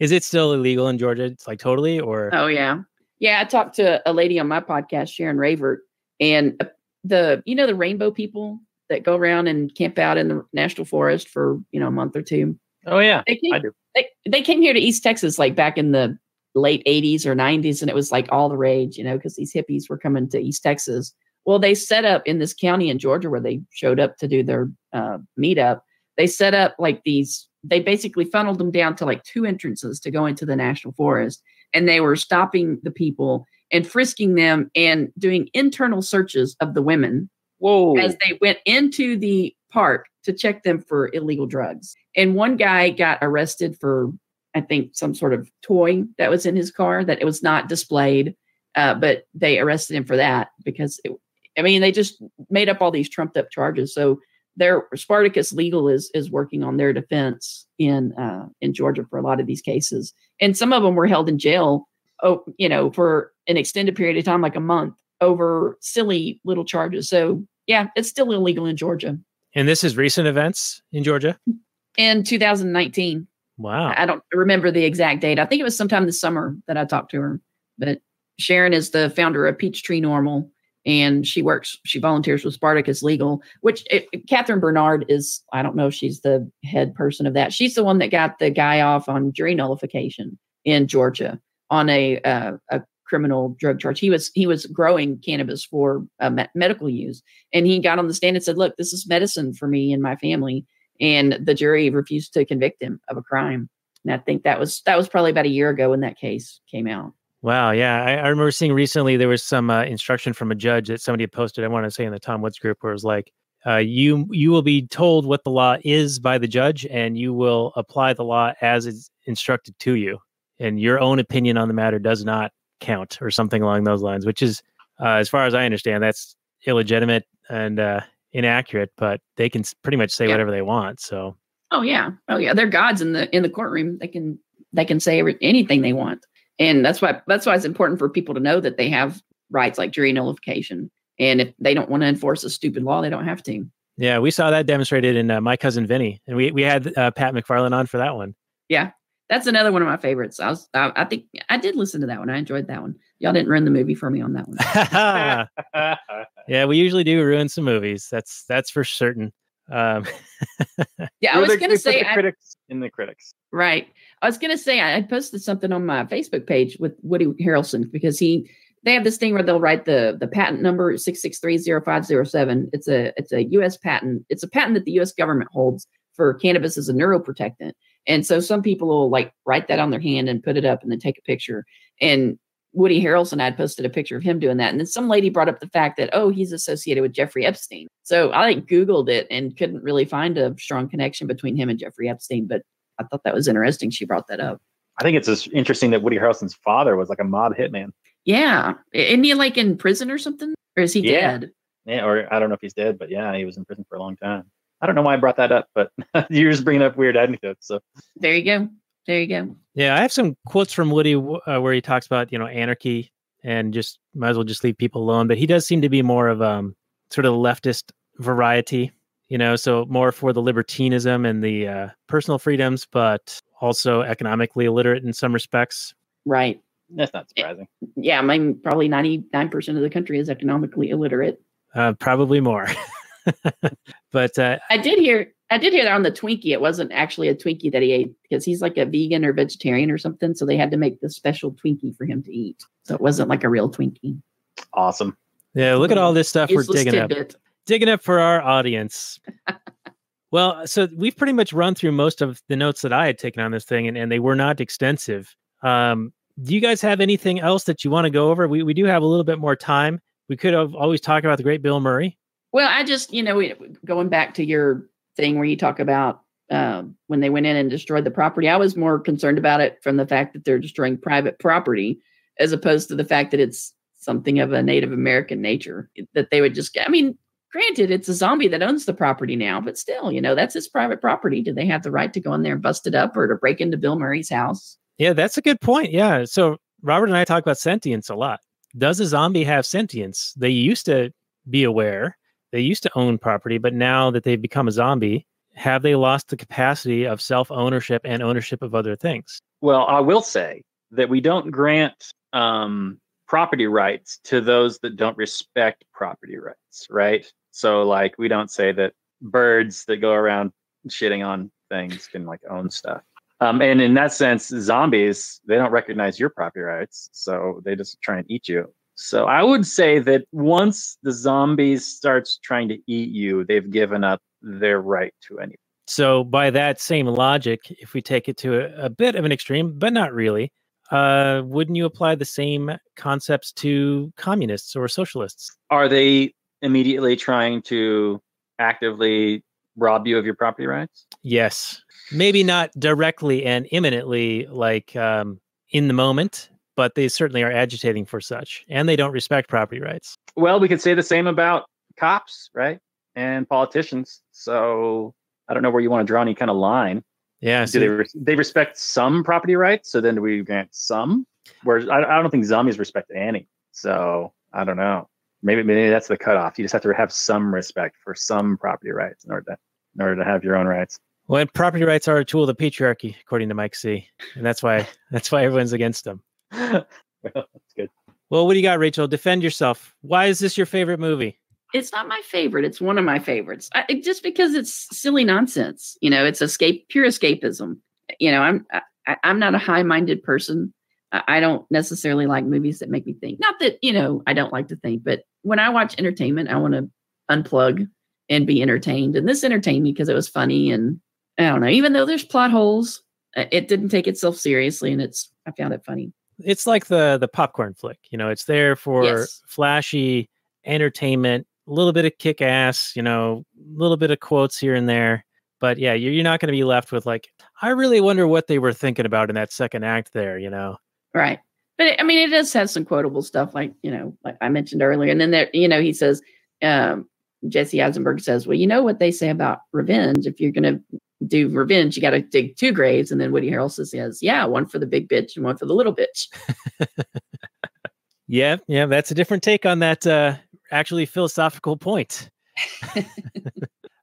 is it still illegal in Georgia? It's like totally or Oh yeah, yeah. I talked to a lady on my podcast, Sharon Ravert, and uh, the you know the rainbow people that go around and camp out in the national forest for you know a month or two. Oh yeah, They came, I do. They, they came here to East Texas like back in the late 80s or 90s, and it was like all the rage, you know, because these hippies were coming to East Texas. Well, they set up in this county in Georgia where they showed up to do their uh, meetup. They set up like these, they basically funneled them down to like two entrances to go into the national forest. And they were stopping the people and frisking them and doing internal searches of the women Whoa. as they went into the park to check them for illegal drugs. And one guy got arrested for, I think, some sort of toy that was in his car that it was not displayed. Uh, but they arrested him for that because, it, I mean, they just made up all these trumped up charges. So their Spartacus Legal is is working on their defense in uh, in Georgia for a lot of these cases, and some of them were held in jail. Oh, you know, for an extended period of time, like a month, over silly little charges. So yeah, it's still illegal in Georgia. and this is recent events in Georgia. In 2019, Wow. I don't remember the exact date. I think it was sometime this summer that I talked to her. But Sharon is the founder of Peachtree NORML, and she works, she volunteers with Spartacus Legal, which it, Catherine Bernard is, I don't know if she's the head person of that. She's the one that got the guy off on jury nullification in Georgia on a uh, a criminal drug charge. He was he was growing cannabis for uh, me- medical use, and he got on the stand and said, "Look, this is medicine for me and my family." And the jury refused to convict him of a crime. And I think that was that was probably about a year ago when that case came out. Wow. Yeah. I, I remember seeing recently there was some uh, instruction from a judge that somebody had posted. I want to say in the Tom Woods group where it was like, uh, you you will be told what the law is by the judge, and you will apply the law as it's instructed to you, and your own opinion on the matter does not count, or something along those lines. Which is, uh, as far as I understand, that's illegitimate and uh, inaccurate. But they can pretty much say Yeah. whatever they want. So Oh yeah, oh yeah, they're gods in the in the courtroom. They can they can say anything they want. And that's why that's why it's important for people to know that they have rights like jury nullification. And if they don't want to enforce a stupid law, they don't have to. Yeah, we saw that demonstrated in uh, My Cousin Vinny, and we we had uh, Pat mcfarland on for that one. Yeah, that's another one of my favorites. I was, I, I think I did listen to that one. I enjoyed that one. Y'all didn't ruin the movie for me on that one. yeah, we usually do ruin some movies. That's that's for certain. Um, Yeah, I was gonna say, the I, critics in the critics. right. I was gonna say I I posted something on my Facebook page with Woody Harrelson because he they have this thing where they'll write the the patent number six six three zero five zero seven. It's a it's a U.S. patent. It's a patent that the U.S. government holds for cannabis as a neuroprotectant. And so some people will like write that on their hand and put it up and then take a picture. And Woody Harrelson had posted a picture of him doing that. And then some lady brought up the fact that, oh, he's associated with Jeffrey Epstein. So I like Googled it and couldn't really find a strong connection between him and Jeffrey Epstein. But I thought that was interesting. She brought that hmm. up. I think it's just interesting that Woody Harrelson's father was like a mob hitman. Yeah. Isn't he like in prison or something? Or is he Yeah. dead? Yeah, or I don't know if he's dead, but yeah, he was in prison for a long time. I don't know why I brought that up, but you're just bringing up weird anecdotes. So There you go. There you go. yeah, I have some quotes from Woody uh, where he talks about you know anarchy and just might as well just leave people alone. But he does seem to be more of um sort of leftist variety, you know, so more for the libertinism and the uh, personal freedoms, but also economically illiterate in some respects. Right. that's not surprising. Yeah. I mean, probably 99% of the country is economically illiterate. Uh, probably more. but uh, I did hear I did hear that on the Twinkie. It wasn't actually a Twinkie that he ate because he's like a vegan or vegetarian or something. So they had to make the special Twinkie for him to eat. So it wasn't like a real Twinkie. Awesome. yeah, look at all this stuff we're Useless digging up. digging up for our audience. well, so we've pretty much run through most of the notes that I had taken on this thing, and, and they were not extensive. Um, do you guys have anything else that you want to go over? We, we do have a little bit more time. We could have always talked about the great Bill Murray. Well, I just, you know, we, going back to your thing where you talk about um, when they went in and destroyed the property, I was more concerned about it from the fact that they're destroying private property as opposed to the fact that it's something of a Native American nature that they would just, I mean, granted, it's a zombie that owns the property now, but still, you know, that's his private property. Do they have the right to go in there and bust it up or to break into Bill Murray's house? Yeah, that's a good point. Yeah. So Robert and I talk about sentience a lot. Does a zombie have sentience? They used to be aware, they used to own property, but now that they've become a zombie, have they lost the capacity of self ownership and ownership of other things? Well, I will say that we don't grant um, property rights to those that don't respect property rights, right? So, like, we don't say that birds that go around shitting on things can like own stuff. Um, and in that sense, zombies they don't recognize your property rights, so they just try and eat you. So I would say that once the zombies starts trying to eat you, they've given up their right to any. So, by that same logic, if we take it to a, a bit of an extreme, but not really, uh, wouldn't you apply the same concepts to communists or socialists? Are they immediately trying to actively rob you of your property rights? Yes. Maybe not directly and imminently, like um, in the moment, but they certainly are agitating for such, and they don't respect property rights. Well, we could say the same about cops, right? And politicians. So I don't know where you want to draw any kind of line. Yeah. Do they res- they respect some property rights? So then do we grant some? Whereas I, I don't think zombies respect any. So I don't know. Maybe maybe that's the cutoff. You just have to have some respect for some property rights in order to in order to have your own rights. well, property rights are a tool of the patriarchy, according to Mike C. And that's why that's why everyone's against them. well, that's good. Well, what do you got, Rachel? Defend yourself. Why is this your favorite movie? It's not my favorite. It's one of my favorites. I, it- just because it's silly nonsense. You know, it's escape, pure escapism. You know, I'm I, I'm not a high-minded person. I, I don't necessarily like movies that make me think. Not that you know I don't like to think, but when I watch entertainment, I want to unplug and be entertained. And this entertained me because it was funny and I don't know. Even though there's plot holes, uh, it didn't take itself seriously, and it's I found it funny. It's like the the popcorn flick. You know, it's there for Yes. flashy entertainment, a little bit of kick ass, you know, a little bit of quotes here and there. But yeah, you're, you're not going to be left with like, I really wonder what they were thinking about in that second act there, you know? Right. But it- I mean, it does have some quotable stuff, like you know, like I mentioned earlier. And then there, you know, he says, um, Jesse Eisenberg says, "Well, you know what they say about revenge. If you're going to do revenge, you got to dig two graves. And then Woody Harrelson says, "Yeah, one for the big bitch and one for the little bitch." Yeah, yeah, that's a different take on that uh, actually philosophical point.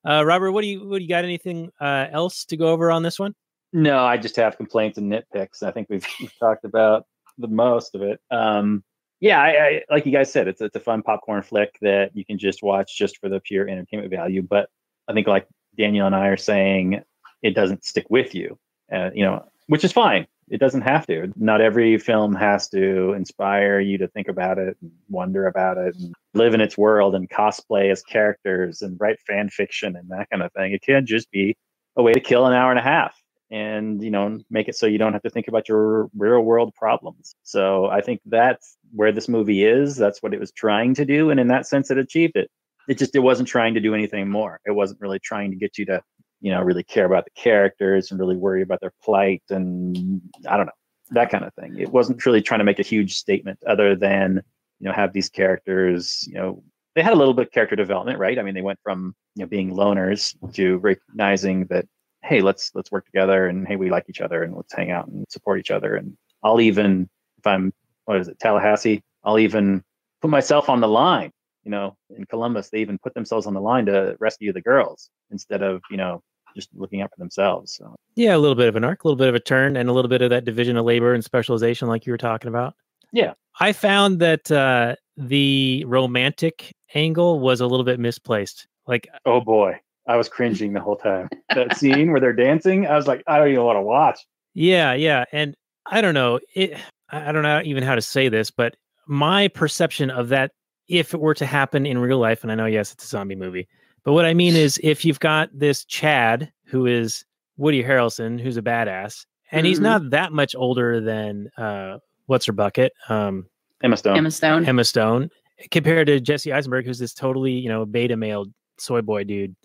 uh, Robert, what do you what do you got? Anything uh, else to go over on this one? No, I just have complaints and nitpicks. I think we've, we've talked about the most of it. Um, yeah, I, I, like you guys said, it's it's a fun popcorn flick that you can just watch just for the pure entertainment value. But I think, like Daniel and I are saying, it doesn't stick with you, uh, you know, which is fine. It doesn't have to. Not every film has to inspire you to think about it, and wonder about it, and live in its world, and cosplay as characters, and write fan fiction and that kind of thing. It can just be a way to kill an hour and a half and you know make it so you don't have to think about your real world problems so i think that's where this movie is that's what it was trying to do and in that sense it achieved it it just it wasn't trying to do anything more. It wasn't really trying to get you to you know really care about the characters and really worry about their plight and i don't know that kind of thing. It wasn't really trying to make a huge statement other than you know have these characters you know they had a little bit of character development right? I mean they went from you know being loners to recognizing that hey let's let's work together and hey we like each other and let's hang out and support each other. And i'll even if i'm what is it tallahassee i'll even put myself on the line you know in columbus they even put themselves on the line to rescue the girls instead of you know just looking out for themselves so Yeah, a little bit of an arc, a little bit of a turn, and a little bit of that division of labor and specialization, like you were talking about. Yeah. I found that uh, the romantic angle was a little bit misplaced. Like, oh boy i was cringing the whole time that scene where they're dancing i was like i don't even want to watch yeah, yeah, and I don't know it. I I don't know even how to say this, but my perception of that, if it were to happen in real life, and I know yes, it's a zombie movie, but what I mean is, if you've got this Chad who is Woody Harrelson, who's a badass, and he's Mhm. not that much older than uh, what's her bucket, um, emma stone Emma Stone. Emma Stone, compared to Jesse Eisenberg, who's this totally you know beta male soy boy dude.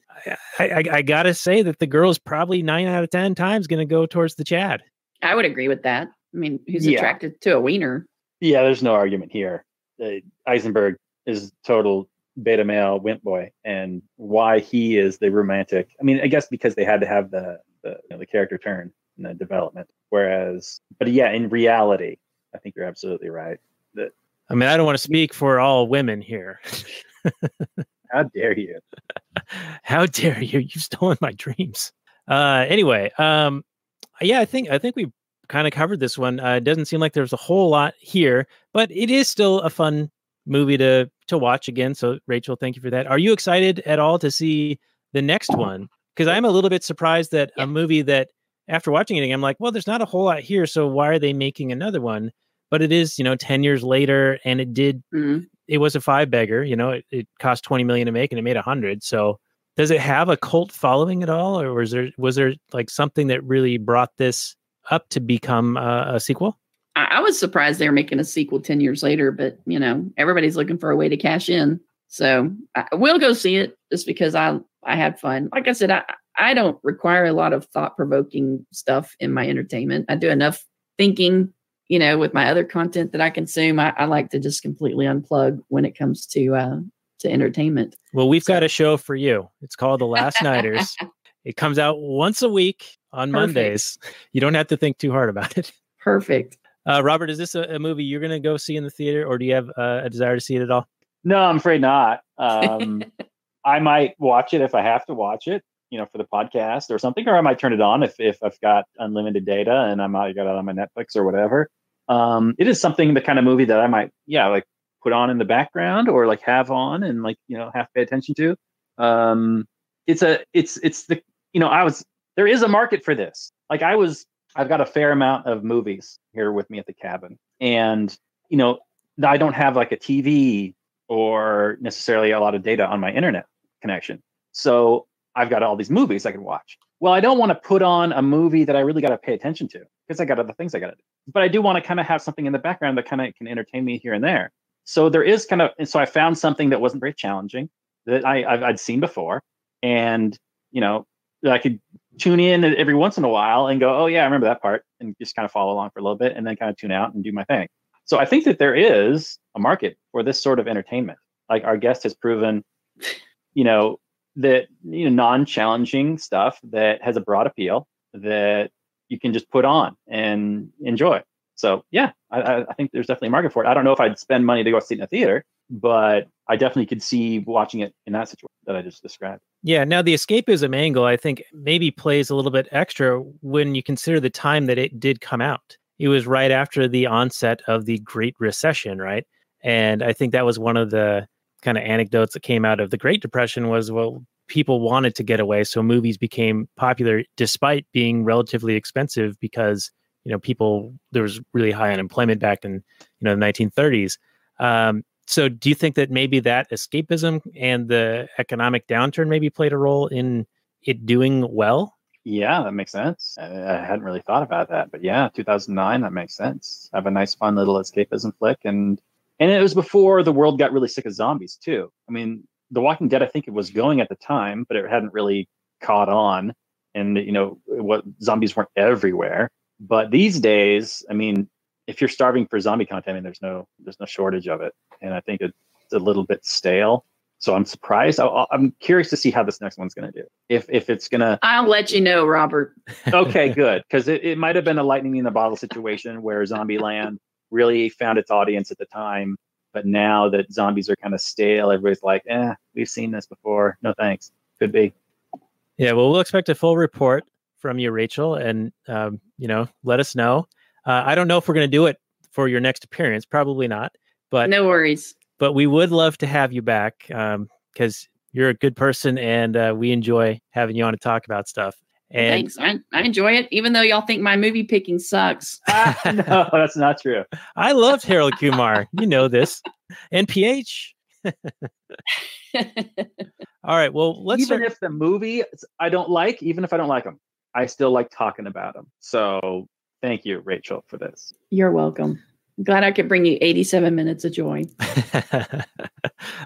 I, I, I gotta say that the girl's probably nine out of ten times gonna go towards the Chad. I would agree with that. I mean, who's Yeah. attracted to a wiener? yeah there's no argument here uh, eisenberg is total beta male wimp boy and why he is the romantic i mean i guess because they had to have the the, you know, the character turn and the development whereas but yeah in reality i think you're absolutely right That I mean, I don't want to speak for all women here. how dare you How dare you? You've stolen my dreams. Uh, anyway, um, yeah, I think I think we kind of covered this one. Uh, it doesn't seem like there's a whole lot here, but it is still a fun movie to to watch again. So, Rachel, thank you for that. Are you excited at all to see the next one? Because I'm a little bit surprised that Yeah. a movie that after watching it, I'm like, well, there's not a whole lot here, so why are they making another one? But it is, you know, ten years later, and it did Mhm. it was a five bagger. You know, it, it cost twenty million to make, and it made a hundred. So, does it have a cult following at all, or was there was there like something that really brought this up to become uh, a sequel? I, was surprised they were making a sequel 10 years later, but you know, everybody's looking for a way to cash in. So I will go see it just because I I had fun. Like I said, I I don't require a lot of thought provoking stuff in my entertainment. I do enough thinking, you know, with my other content that I consume. I, I like to just completely unplug when it comes to uh to entertainment. Well, we've got a show for you. It's called The Last Nighters. It comes out once a week on Perfect. Mondays. You don't have to think too hard about it. Perfect. Uh, Robert, is this a, a movie you're going to go see in the theater, or do you have uh, a desire to see it at all? no i'm afraid not. Um i might watch it if i have to watch it you know for the podcast or something or i might turn it on if if i've got unlimited data and i might got it on my netflix or whatever. Um it is something the kind of movie that i might yeah like put on in the background or like have on and like you know have to pay attention to. Um it's a it's it's the you know i was there is a market for this. Like i was i've got a fair amount of movies here with me at the cabin and you know i don't have like a tv or necessarily a lot of data on my internet connection. So i've got all these movies i can watch. Well i don't want to put on a movie that i really got to pay attention to because i got other things i got to do. But i do want to kind of have something in the background that kind of can entertain me here and there. So there is kind of and so i found something that wasn't very challenging that I, I've, I'd seen before and you know that i could tune in every once in a while and go oh yeah i remember that part and just kind of follow along for a little bit and then kind of tune out and do my thing so i think that there is a market for this sort of entertainment like our guest has proven you know that you know non-challenging stuff that has a broad appeal that you can just put on and enjoy. So yeah, I, I think there's definitely a market for it. I don't know if I'd spend money to go see it in a theater, but I definitely could see watching it in that situation that I just described. Yeah. Now the escapism angle, I think, maybe plays a little bit extra when you consider the time that it did come out. It was right after the onset of the Great Recession, right? And I think that was one of the kind of anecdotes that came out of the Great Depression was well, people wanted to get away, so movies became popular despite being relatively expensive because you know people there was really high unemployment back in you know the 1930s. Um, so do you think that maybe that escapism and the economic downturn maybe played a role in it doing well? Yeah, that makes sense. I, I hadn't really thought about that, but yeah, 2009, that makes sense. Have a nice, fun little escapism flick, and and it was before the world got really sick of zombies too. I mean, The Walking Dead, I think it was going at the time, but it hadn't really caught on, and you know, what zombies weren't everywhere. But these days, I mean, if you're starving for zombie content, I mean, there's no there's no shortage of it, and I think it's a little bit stale. So I'm surprised. I, I'm curious to see how this next one's going to do. If if it's going to I'll let you know, Robert. okay, good. Because it, it might have been a lightning in the bottle situation where Zombieland really found its audience at the time. But now that zombies are kind of stale, everybody's like, eh, we've seen this before. No thanks. Could be. Yeah, well, we'll expect a full report from you, Rachel, and um, you know, let us know. Uh, I don't know if we're going to do it for your next appearance. Probably not, but No worries. but we would love to have you back because you're a good person and uh, we enjoy having you on to talk about stuff. And Thanks. I, I enjoy it, even though y'all think my movie picking sucks. no, that's not true. I loved Harold Kumar. you know this. NPH. All right. Well, let's even start. if the movie I don't like, even if I don't like them, I still like talking about them. So thank you, Rachel, for this. You're welcome. Glad I could bring you 87 minutes of joy. All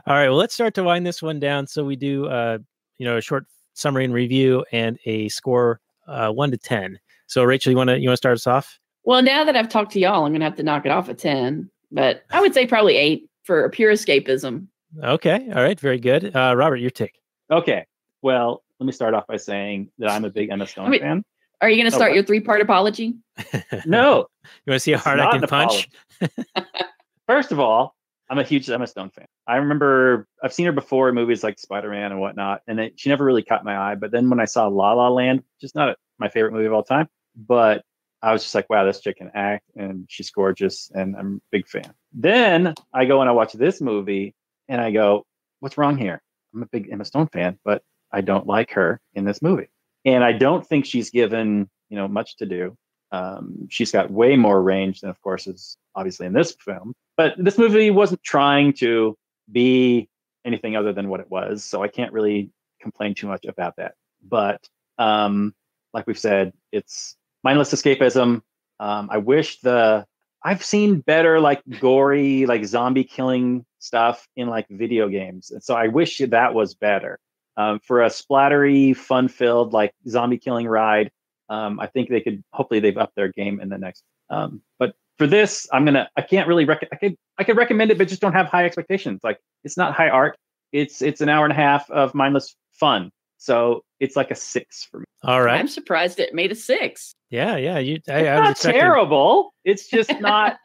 right. Well, let's start to wind this one down. So we do, uh, you know, a short summary and review and a score uh, one to ten. So Rachel, you want to you want to start us off? Well, now that I've talked to y'all, I'm going to have to knock it off at 10, but I would say probably eight for pure escapism. Okay. All right. Very good. Uh, Robert, your take. Okay. Well, let me start off by saying that I'm a big Emma Stone I mean- fan. Are you going to Oh, start what? your three part apology? No, You want to see how It's hard I can punch? First of all, I'm a huge Emma Stone fan. I remember I've seen her before in movies like Spider Man and whatnot, and it, she never really caught my eye. But then when I saw La La Land, just not my favorite movie of all time, but I was just like, wow, this chick can act and she's gorgeous, and I'm a big fan. Then I go and I watch this movie, and I go, what's wrong here? I'm a big Emma Stone fan, but I don't like her in this movie, and I don't think she's given you know much to do. Um, she's got way more range than, of course, is obviously in this film. But this movie wasn't trying to be anything other than what it was, so I can't really complain too much about that. But um, like we've said, it's mindless escapism. Um, I wish the I've seen better like gory like zombie killing stuff in like video games, and so I wish that was better. Um, for a splattery, fun-filled like zombie killing ride, um, I think they could. Hopefully, they've upped their game in the next. Um, but for this, I'm gonna. I can't really. Rec- I could. I could recommend it, but just don't have high expectations. Like it's not high art. It's it's an hour and a half of mindless fun. So it's like a six for me. All right. I'm surprised it made a six. Yeah. Yeah. You. I, It's I not expecting- terrible. It's just not.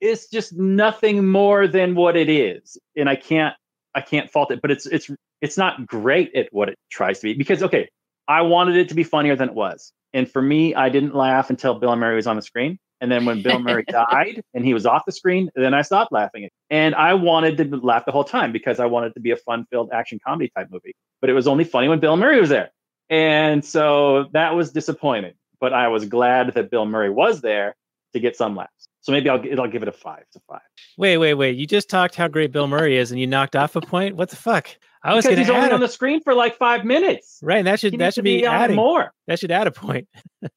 it's just nothing more than what it is, and I can't. I can't fault it. But it's it's it's not great at what it tries to be because okay, I wanted it to be funnier than it was, and for me, I didn't laugh until Bill Murray was on the screen. And then when Bill Murray died and he was off the screen, then I stopped laughing. And I wanted to laugh the whole time because I wanted it to be a fun-filled action comedy type movie. But it was only funny when Bill Murray was there. And so that was disappointing. But I was glad that Bill Murray was there to get some laughs. So maybe I'll it'll give it a five. to five. Wait. Wait. Wait. You just talked how great Bill Murray is, and you knocked off a point. What the fuck? I was because he's only add on the screen for like five minutes. right. and That should needs that should be on adding more. That should add a point.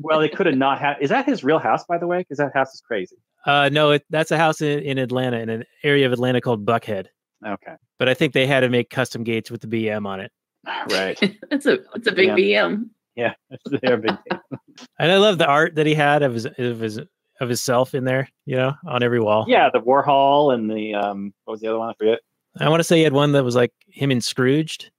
Well, they could have not had. Is that his real house, by the way? Because that house is crazy. Uh, no, it, that's a house in, in Atlanta, in an area of Atlanta called Buckhead. Okay, But I think they had to make custom gates with the BM on it. right. That's a that's a big BM. Yeah, they're big. And I love the art that he had of his of his of himself in there. You know, on every wall. yeah, the Warhol and the um, what was the other one? I forget. I want to say he had one that was like him and Scrooged.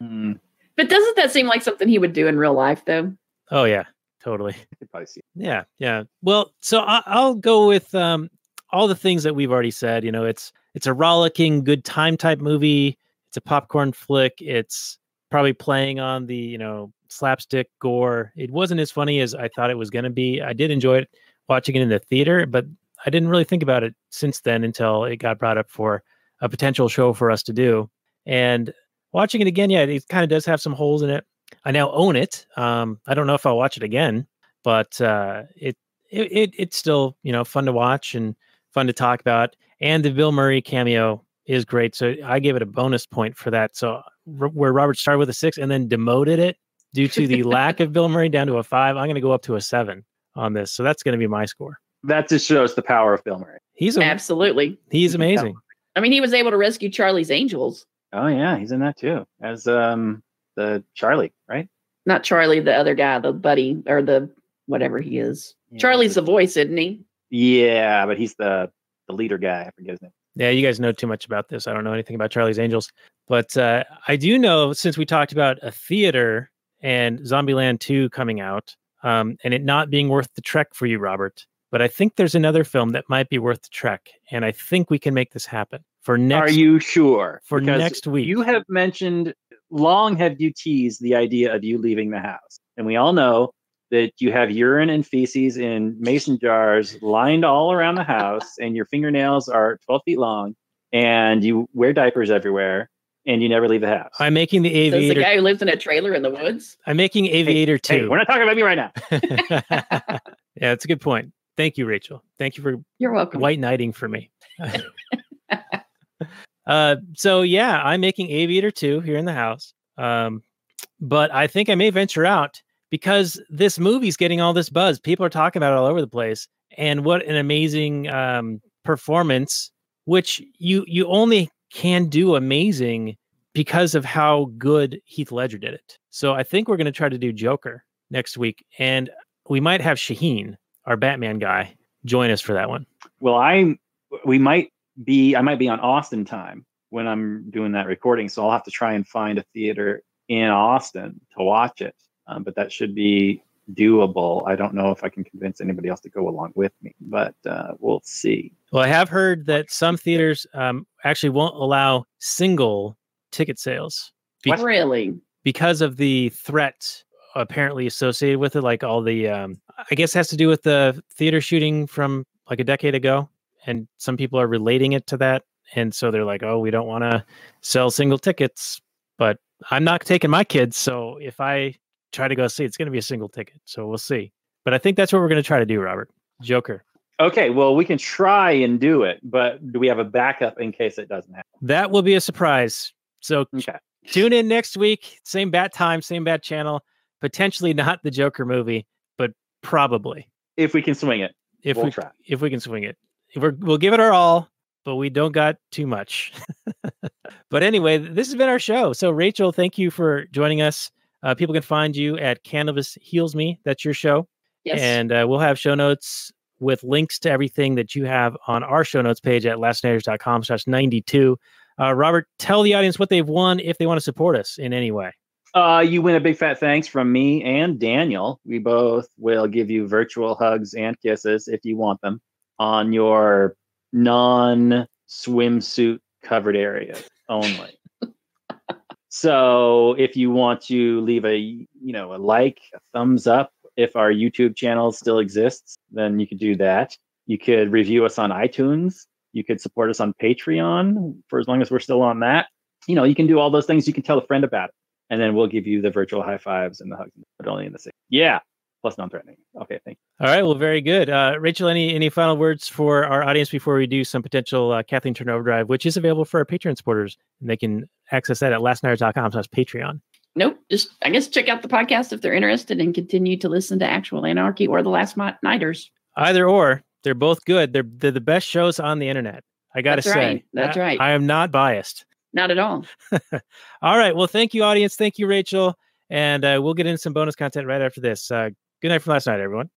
Hmm, But doesn't that seem like something he would do in real life, though? Oh yeah, totally. I could. Yeah, yeah. Well, so I, I'll go with um, all the things that we've already said. You know, it's it's a rollicking, good time type movie. It's a popcorn flick. It's probably playing on the you know slapstick gore. It wasn't as funny as I thought it was going to be. I did enjoy it watching it in the theater, but I didn't really think about it since then until it got brought up for a potential show for us to do. And watching it again, yeah, it kind of does have some holes in it. I now own it. Um, I don't know if I'll watch it again, but uh, it, it it it's still you know fun to watch and fun to talk about. And the Bill Murray cameo is great, so I gave it a bonus point for that. So r- where Robert started with a six and then demoted it due to the lack of Bill Murray down to a five, I'm going to go up to a seven on this. So that's going to be my score. That just shows the power of Bill Murray. He's a, Absolutely. he's amazing. I mean, he was able to rescue Charlie's Angels. Oh yeah, he's in that too as um the Charlie, right? Not Charlie, the other guy, the buddy or the whatever he is. Yeah, Charlie's the that's voice, isn't he? yeah, but he's the the leader guy. I forget his name. Yeah, you guys know too much about this. I don't know anything about Charlie's Angels, but uh, I do know since we talked about a theater and Zombieland 2 coming out, um, and it not being worth the trek for you, Robert. But I think there's another film that might be worth the trek, and I think we can make this happen for next. Are you sure? for Because next week. You have mentioned long have you teased the idea of you leaving the house, and we all know that you have urine and feces in mason jars lined all around the house, and your fingernails are 12 feet long, and you wear diapers everywhere, and you never leave the house. I'm making the Says the guy who lives in a trailer in the woods. I'm making Aviator Hey, 2. we're not talking about me right now. yeah, that's a good point. Thank you, Rachel. Thank you for You're welcome. white knighting for me. uh, so yeah, I'm making Aviator 2 here in the house. Um, but I think I may venture out because this movie's getting all this buzz. People are talking about it all over the place. And what an amazing um, performance, which you you only can do amazing because of how good Heath Ledger did it. So I think we're going to try to do Joker next week, and we might have Shaheen, our Batman guy, join us for that one. Well, I we might be I might be on Austin time when I'm doing that recording, so I'll have to try and find a theater in Austin to watch it. Um, but that should be doable. I don't know if I can convince anybody else to go along with me, but uh, we'll see. Well, I have heard that some theaters um, actually won't allow single ticket sales be- Really? because of the threat apparently associated with it. Like all the, um, I guess, has to do with the theater shooting from like a decade ago, and some people are relating it to that, and so they're like, "Oh, we don't want to sell single tickets." But I'm not taking my kids, so if I try to go see, it's going to be a single ticket. So we'll see. But I think that's what we're going to try to do, Robert. Joker. Okay, well we can try and do it, but do we have a backup in case it doesn't happen? That will be a surprise. So Okay. tune in next week. Same bat time, same bat channel. Potentially not the Joker movie, but probably If we can swing it, if we'll we try. if we can swing it. We're, we'll give it our all, but we don't got too much. but anyway, this has been our show. So Rachel, thank you for joining us. Uh, people can find you at Cannabis Heals Me. That's your show. Yes. And uh, we'll have show notes with links to everything that you have on our show notes page at lastnighters.com slash 92. Uh, Robert, tell the audience what they've won if they want to support us in any way. Uh, you win a big fat thanks from me and Daniel. We both will give you virtual hugs and kisses if you want them on your non swimsuit covered area only. so if you want to leave a you know a like, a thumbs up, if our YouTube channel still exists, then you could do that. You could review us on iTunes. You could support us on Patreon for as long as we're still on that. You know, you can do all those things. You can tell a friend about it and then we'll give you the virtual high fives and the hugs, but only in the same. Yeah, plus non-threatening. Okay, thank you. All right. Well, very good. Uh, Rachel, any any final words for our audience before we do some potential uh, Kathleen Turner Overdrive, which is available for our Patreon supporters, and they can access that at lastnighters.com slash Patreon. Nope. Just I guess check out the podcast if they're interested and continue to listen to Actual Anarchy or the Last Nighters. Either or, they're both good. They're they're the best shows on the internet. I got to That's say, right. That's I- right. I am not biased. Not at all. all right. Well, thank you, audience. Thank you, Rachel. And uh, we'll get into some bonus content right after this. Uh, good night from last night, everyone.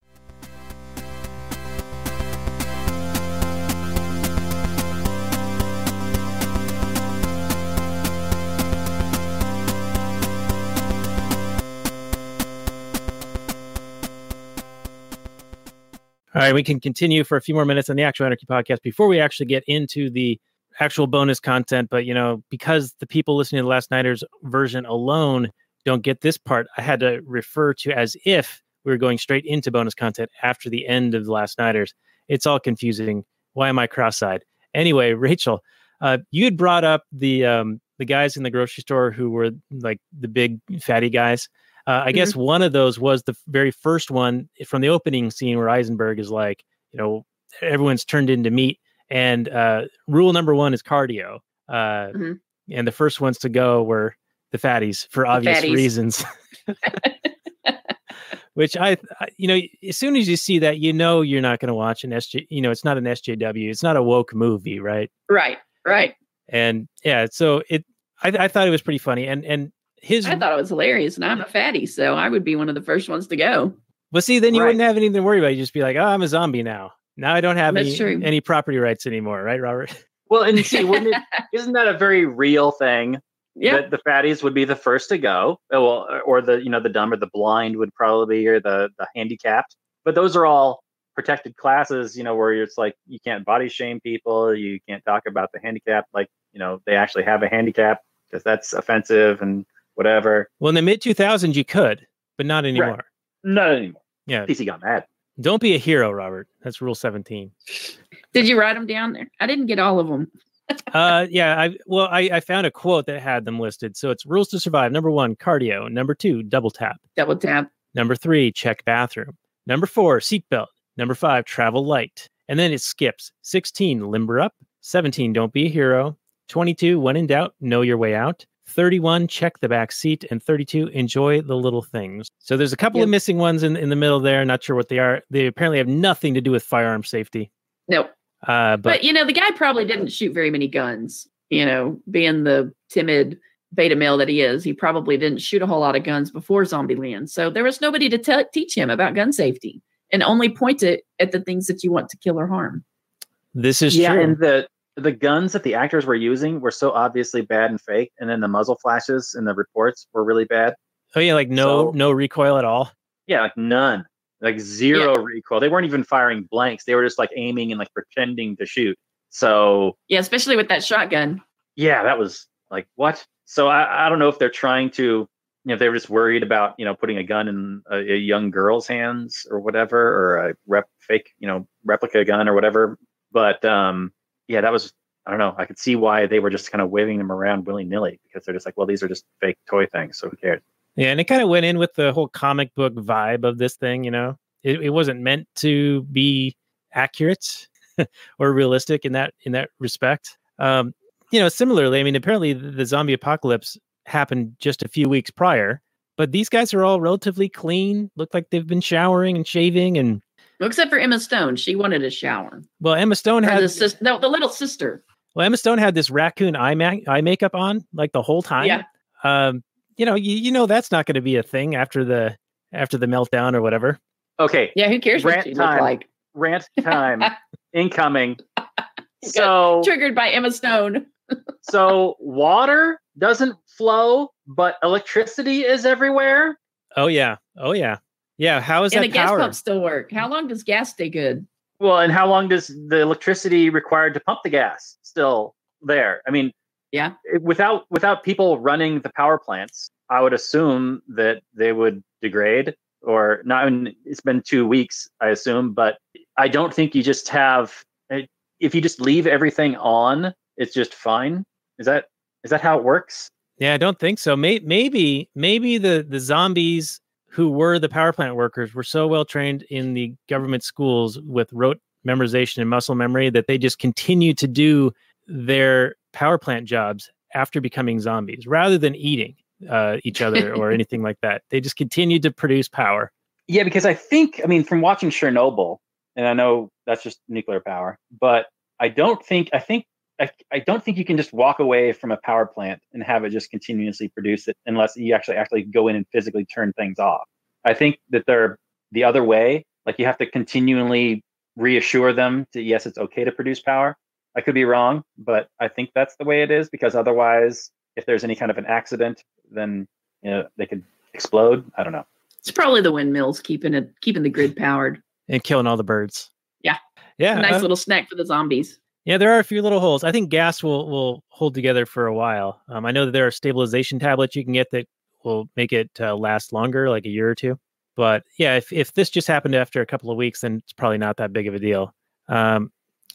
All right, we can continue for a few more minutes on the actual Anarchy podcast before we actually get into the actual bonus content. But you know, because the people listening to the Last Nighters version alone don't get this part, I had to refer to as if we were going straight into bonus content after the end of the Last Nighters. It's all confusing. Why am I cross-eyed? Anyway, Rachel, uh, you had brought up the um, the guys in the grocery store who were like the big fatty guys. Uh, I guess one of those was the very first one from the opening scene where Eisenberg is like, you know, everyone's turned into meat, and uh, rule number one is cardio. Uh, Mhm. And the first ones to go were the fatties for obvious fatties. reasons. Which I, you know, as soon as you see that, you know, you're not going to watch an SJ. You know, it's not an SJW. It's not a woke movie, right? Right, right. And yeah, so it. I, I thought it was pretty funny, and and his. I thought it was hilarious, and I'm a fatty, so I would be one of the first ones to go. Well, see, then you Right. wouldn't have anything to worry about. You just be like, oh, I'm a zombie now. Now I don't have That's any true. any property rights anymore, right, Robert? Well, and see, wouldn't it? Isn't that a very real thing? Yeah, That the fatties would be the first to go. Oh, Well, or the you know the dumb or the blind would probably be, or the the handicapped. But those are all protected classes. You know, where it's like you can't body shame people. You can't talk about the handicap like you know they actually have a handicap because that's offensive and whatever. Well, in the mid 2000s, you could, but not anymore. Not anymore. Yeah, PC got mad. Don't be a hero, Robert. That's rule 17. did you write them down there? I didn't get all of them. uh, yeah, I well, I, I found a quote that had them listed. So it's rules to survive. Number one, cardio. Number two, double tap. Double tap. Number three, check bathroom. Number four, seatbelt. Number five, travel light. And then it skips 16, limber up. 17, don't be a hero. 22, when in doubt, know your way out. 31, check the back seat. And 32, enjoy the little things. So there's a couple of missing ones in, in the middle there. Not sure what they are. They apparently have nothing to do with firearm safety. No, Uh, but, but, you know, the guy probably didn't shoot very many guns. You know, being the timid beta male that he is, he probably didn't shoot a whole lot of guns before Zombie Zombieland. So there was nobody to tell teach him about gun safety and only point it at the things that you want to kill or harm. this is yeah, true. and the the guns that the actors were using were so obviously bad and fake, and then the muzzle flashes and the reports were really bad. oh, yeah, like no, So- no recoil at all. Yeah, like none, like zero recoil. They weren't even firing blanks. They were just like aiming and like pretending to shoot. So Yeah, especially with that shotgun. yeah, that was like what? So I, I don't know if they're trying to, you know, if they were just worried about you know putting a gun in a, a young girl's hands or whatever, or a rep fake, you know, replica gun or whatever. But um, yeah, that was I don't know. I could see why they were just kind of waving them around willy nilly because they're just like, well, these are just fake toy things, so who cares? Yeah, and it kind of went in with the whole comic book vibe of this thing, you know. It, it wasn't meant to be accurate or realistic in that in that respect. Um, you know, similarly, I mean, apparently the, the zombie apocalypse happened just a few weeks prior, but these guys are all relatively clean, look like they've been showering and shaving and Well, except for Emma Stone, she wanted a shower. well, Emma Stone Or had the, sis- no, the little sister. well, Emma Stone had this raccoon eye, ma- eye makeup on like the whole time. Yeah. Um, you know, you, you know that's not going to be a thing after the after the meltdown or whatever. Okay, Yeah, who cares what Rant she time. like? rant time incoming. So Triggered by Emma Stone. so water doesn't flow, but electricity is everywhere. Oh yeah. Oh yeah. Yeah. How is and the that gas power? pumps still work. How long does gas stay good? Well, and how long does the electricity required to pump the gas still there? I mean, Yeah. without without people running the power plants, I would assume that they would degrade or not. I mean, it's been two weeks, I assume, but I don't think you just have. eh, If you just leave everything on, it's just fine. Is that is that how it works? Yeah, I don't think so. Maybe maybe the the zombies who were the power plant workers were so well trained in the government schools with rote memorization and muscle memory that they just continued to do their power plant jobs after becoming zombies rather than eating uh, each other or anything like that. They just continued to produce power. Yeah, because I think, I mean, from watching Chernobyl, and I know that's just nuclear power, but I don't think, I think, I, I don't think you can just walk away from a power plant and have it just continuously produce it unless you actually actually go in and physically turn things off. I think that they're the other way. Like you have to continually reassure them that yes, it's okay to produce power. I could be wrong, but I think that's the way it is because otherwise, if there's any kind of an accident, then you know they could explode. I don't know. It's probably the windmills keeping it keeping the grid powered. and killing all the birds. Yeah, a nice uh, little snack for the zombies. Yeah, there are a few little holes. I think gas will will hold together for a while. Um, I know that there are stabilization tablets you can get that will make it uh, last longer, like a year or two. But yeah, if if this just happened after a couple of weeks, then it's probably not that big of a deal. Um,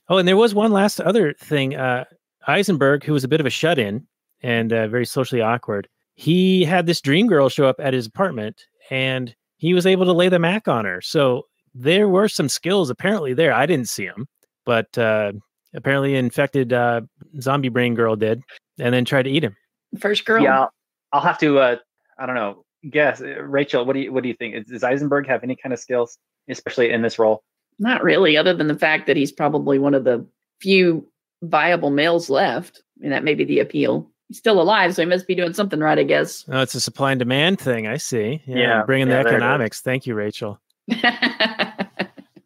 oh, and there was one last other thing. Uh, Eisenberg, who was a bit of a shut in and uh, very socially awkward, he had this dream girl show up at his apartment, and he was able to lay the mac on her. So there were some skills apparently there. I didn't see them, but uh, apparently infected uh, zombie brain girl did, and then tried to eat him. First girl. Yeah, I'll, I'll have to. Uh, I don't know. Guess, Uh, Rachel. What do you What do you think? Does Eisenberg have any kind of skills, especially in this role? Not really, other than the fact that he's probably one of the few viable males left. I mean, that may be the appeal. He's still alive, so he must be doing something right, I guess. Oh, it's a supply and demand thing. I see. Yeah, Yeah, bringing yeah, the there it is. economics. Thank you, Rachel.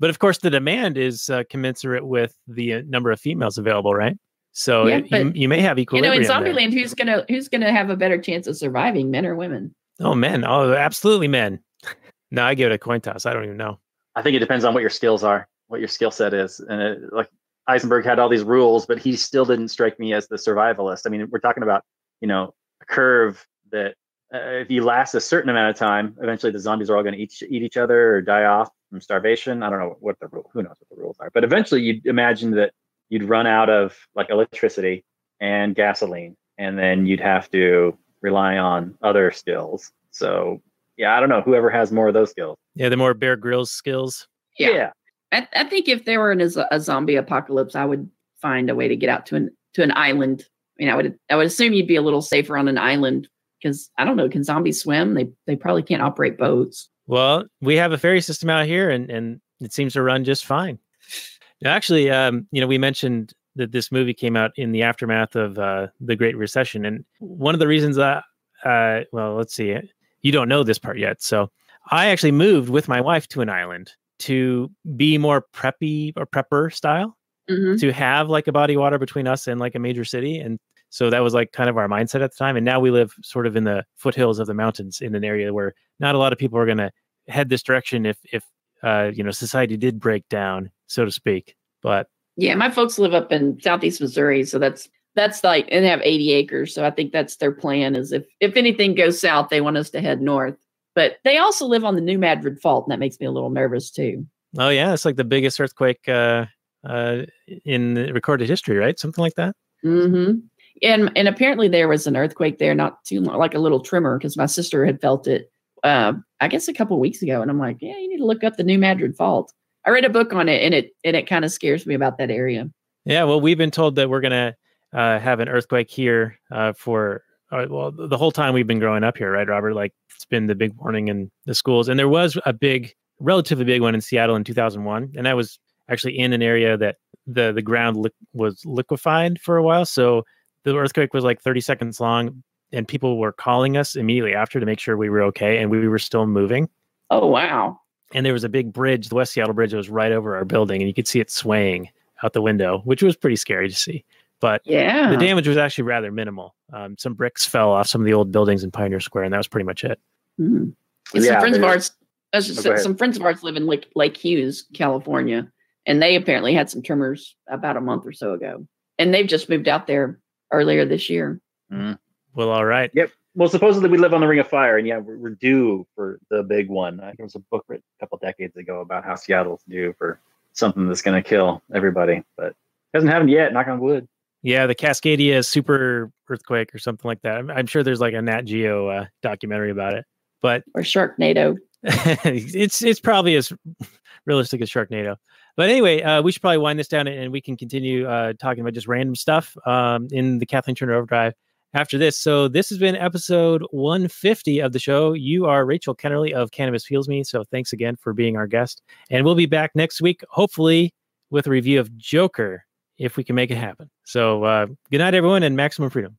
But of course, the demand is uh, commensurate with the uh, number of females available, right? So Yeah, it- you, but, you may have equilibrium. you know, in there. Zombieland, who's gonna who's gonna have a better chance of surviving, men or women? Oh, men. Oh, absolutely, men. no, I give it a coin toss. I don't even know. I think it depends on what your skills are, what your skill set is, and it, like Eisenberg had all these rules, but he still didn't strike me as the survivalist. I mean, we're talking about you know a curve that uh, if you last a certain amount of time, eventually the zombies are all going to eat eat each other or die off from starvation. I don't know what the rule, who knows what the rules are, but eventually you'd imagine that you'd run out of like electricity and gasoline, and then you'd have to rely on other skills. So yeah, I don't know. Whoever has more of those skills. Yeah, the more Bear Grylls skills. Yeah. I, I think if there were an, a zombie apocalypse, I would find a way to get out to an to an island. I mean, I would I would assume you'd be a little safer on an island because I don't know. Can zombies swim? They they probably can't operate boats. Well, we have a ferry system out here, and and it seems to run just fine. Actually, um, you know, we mentioned that this movie came out in the aftermath of uh, the Great Recession, and one of the reasons that, uh, well, let's see, you don't know this part yet, so I actually moved with my wife to an island to be more preppy or prepper style, Mhm. to have like a body of water between us and like a major city, and so that was like kind of our mindset at the time. And now we live sort of in the foothills of the mountains in an area where not a lot of people are going to head this direction if if uh, you know society did break down, so to speak. But Yeah, my folks live up in southeast Missouri, so that's that's like and they have 80 acres. So I think that's their plan is if if anything goes south, they want us to head north. But they also live on the New Madrid Fault, and that makes me a little nervous too. oh yeah, it's like the biggest earthquake uh, uh, in recorded history, right? Something like that. hmm And and apparently there was an earthquake there not too long, like a little tremor, because my sister had felt it. Uh, I guess a couple weeks ago, and I'm like, yeah, you need to look up the New Madrid Fault. I read a book on it, and it and it kind of scares me about that area. Yeah, well, we've been told that we're gonna uh, have an earthquake here uh, for uh, well the whole time we've been growing up here, right, Robert? Like it's been the big warning in the schools, and there was a big, relatively big one in Seattle in 2001, and I was actually in an area that the the ground li- was liquefied for a while, so the earthquake was like 30 seconds long, and people were calling us immediately after to make sure we were okay, and we were still moving Oh wow! and there was a big bridge, the West Seattle Bridge, that was right over our building, and you could see it swaying out the window, which was pretty scary to see. But Yeah, the damage was actually rather minimal. Um, some bricks fell off some of the old buildings in Pioneer Square, and that was pretty much it. And Yeah, some friends of ours, I just Oh, go some friends of ours live in Lake, Lake Hughes, California, and they apparently had some tremors about a month or so ago, and they've just moved out there earlier this year. Well, all right. Yep. Well, supposedly we live on the Ring of Fire, and yeah, we're, we're due for the big one. I think there was a book written a couple decades ago about how Seattle's due for something that's going to kill everybody, but it hasn't happened yet. Knock on wood. Yeah, the Cascadia super earthquake or something like that. I'm, I'm sure there's like a Nat Geo uh, documentary about it, but Or Sharknado. it's it's probably as realistic as Sharknado. But anyway, uh, we should probably wind this down and, we can continue uh, talking about just random stuff um, in the Kathleen Turner Overdrive after this. So this has been episode 150 of the show. You are Rachel Kennerly of Cannabis Feels Me. So thanks again for being our guest. And we'll be back next week, hopefully with a review of Joker, if we can make it happen. So uh, good night, everyone, and maximum freedom.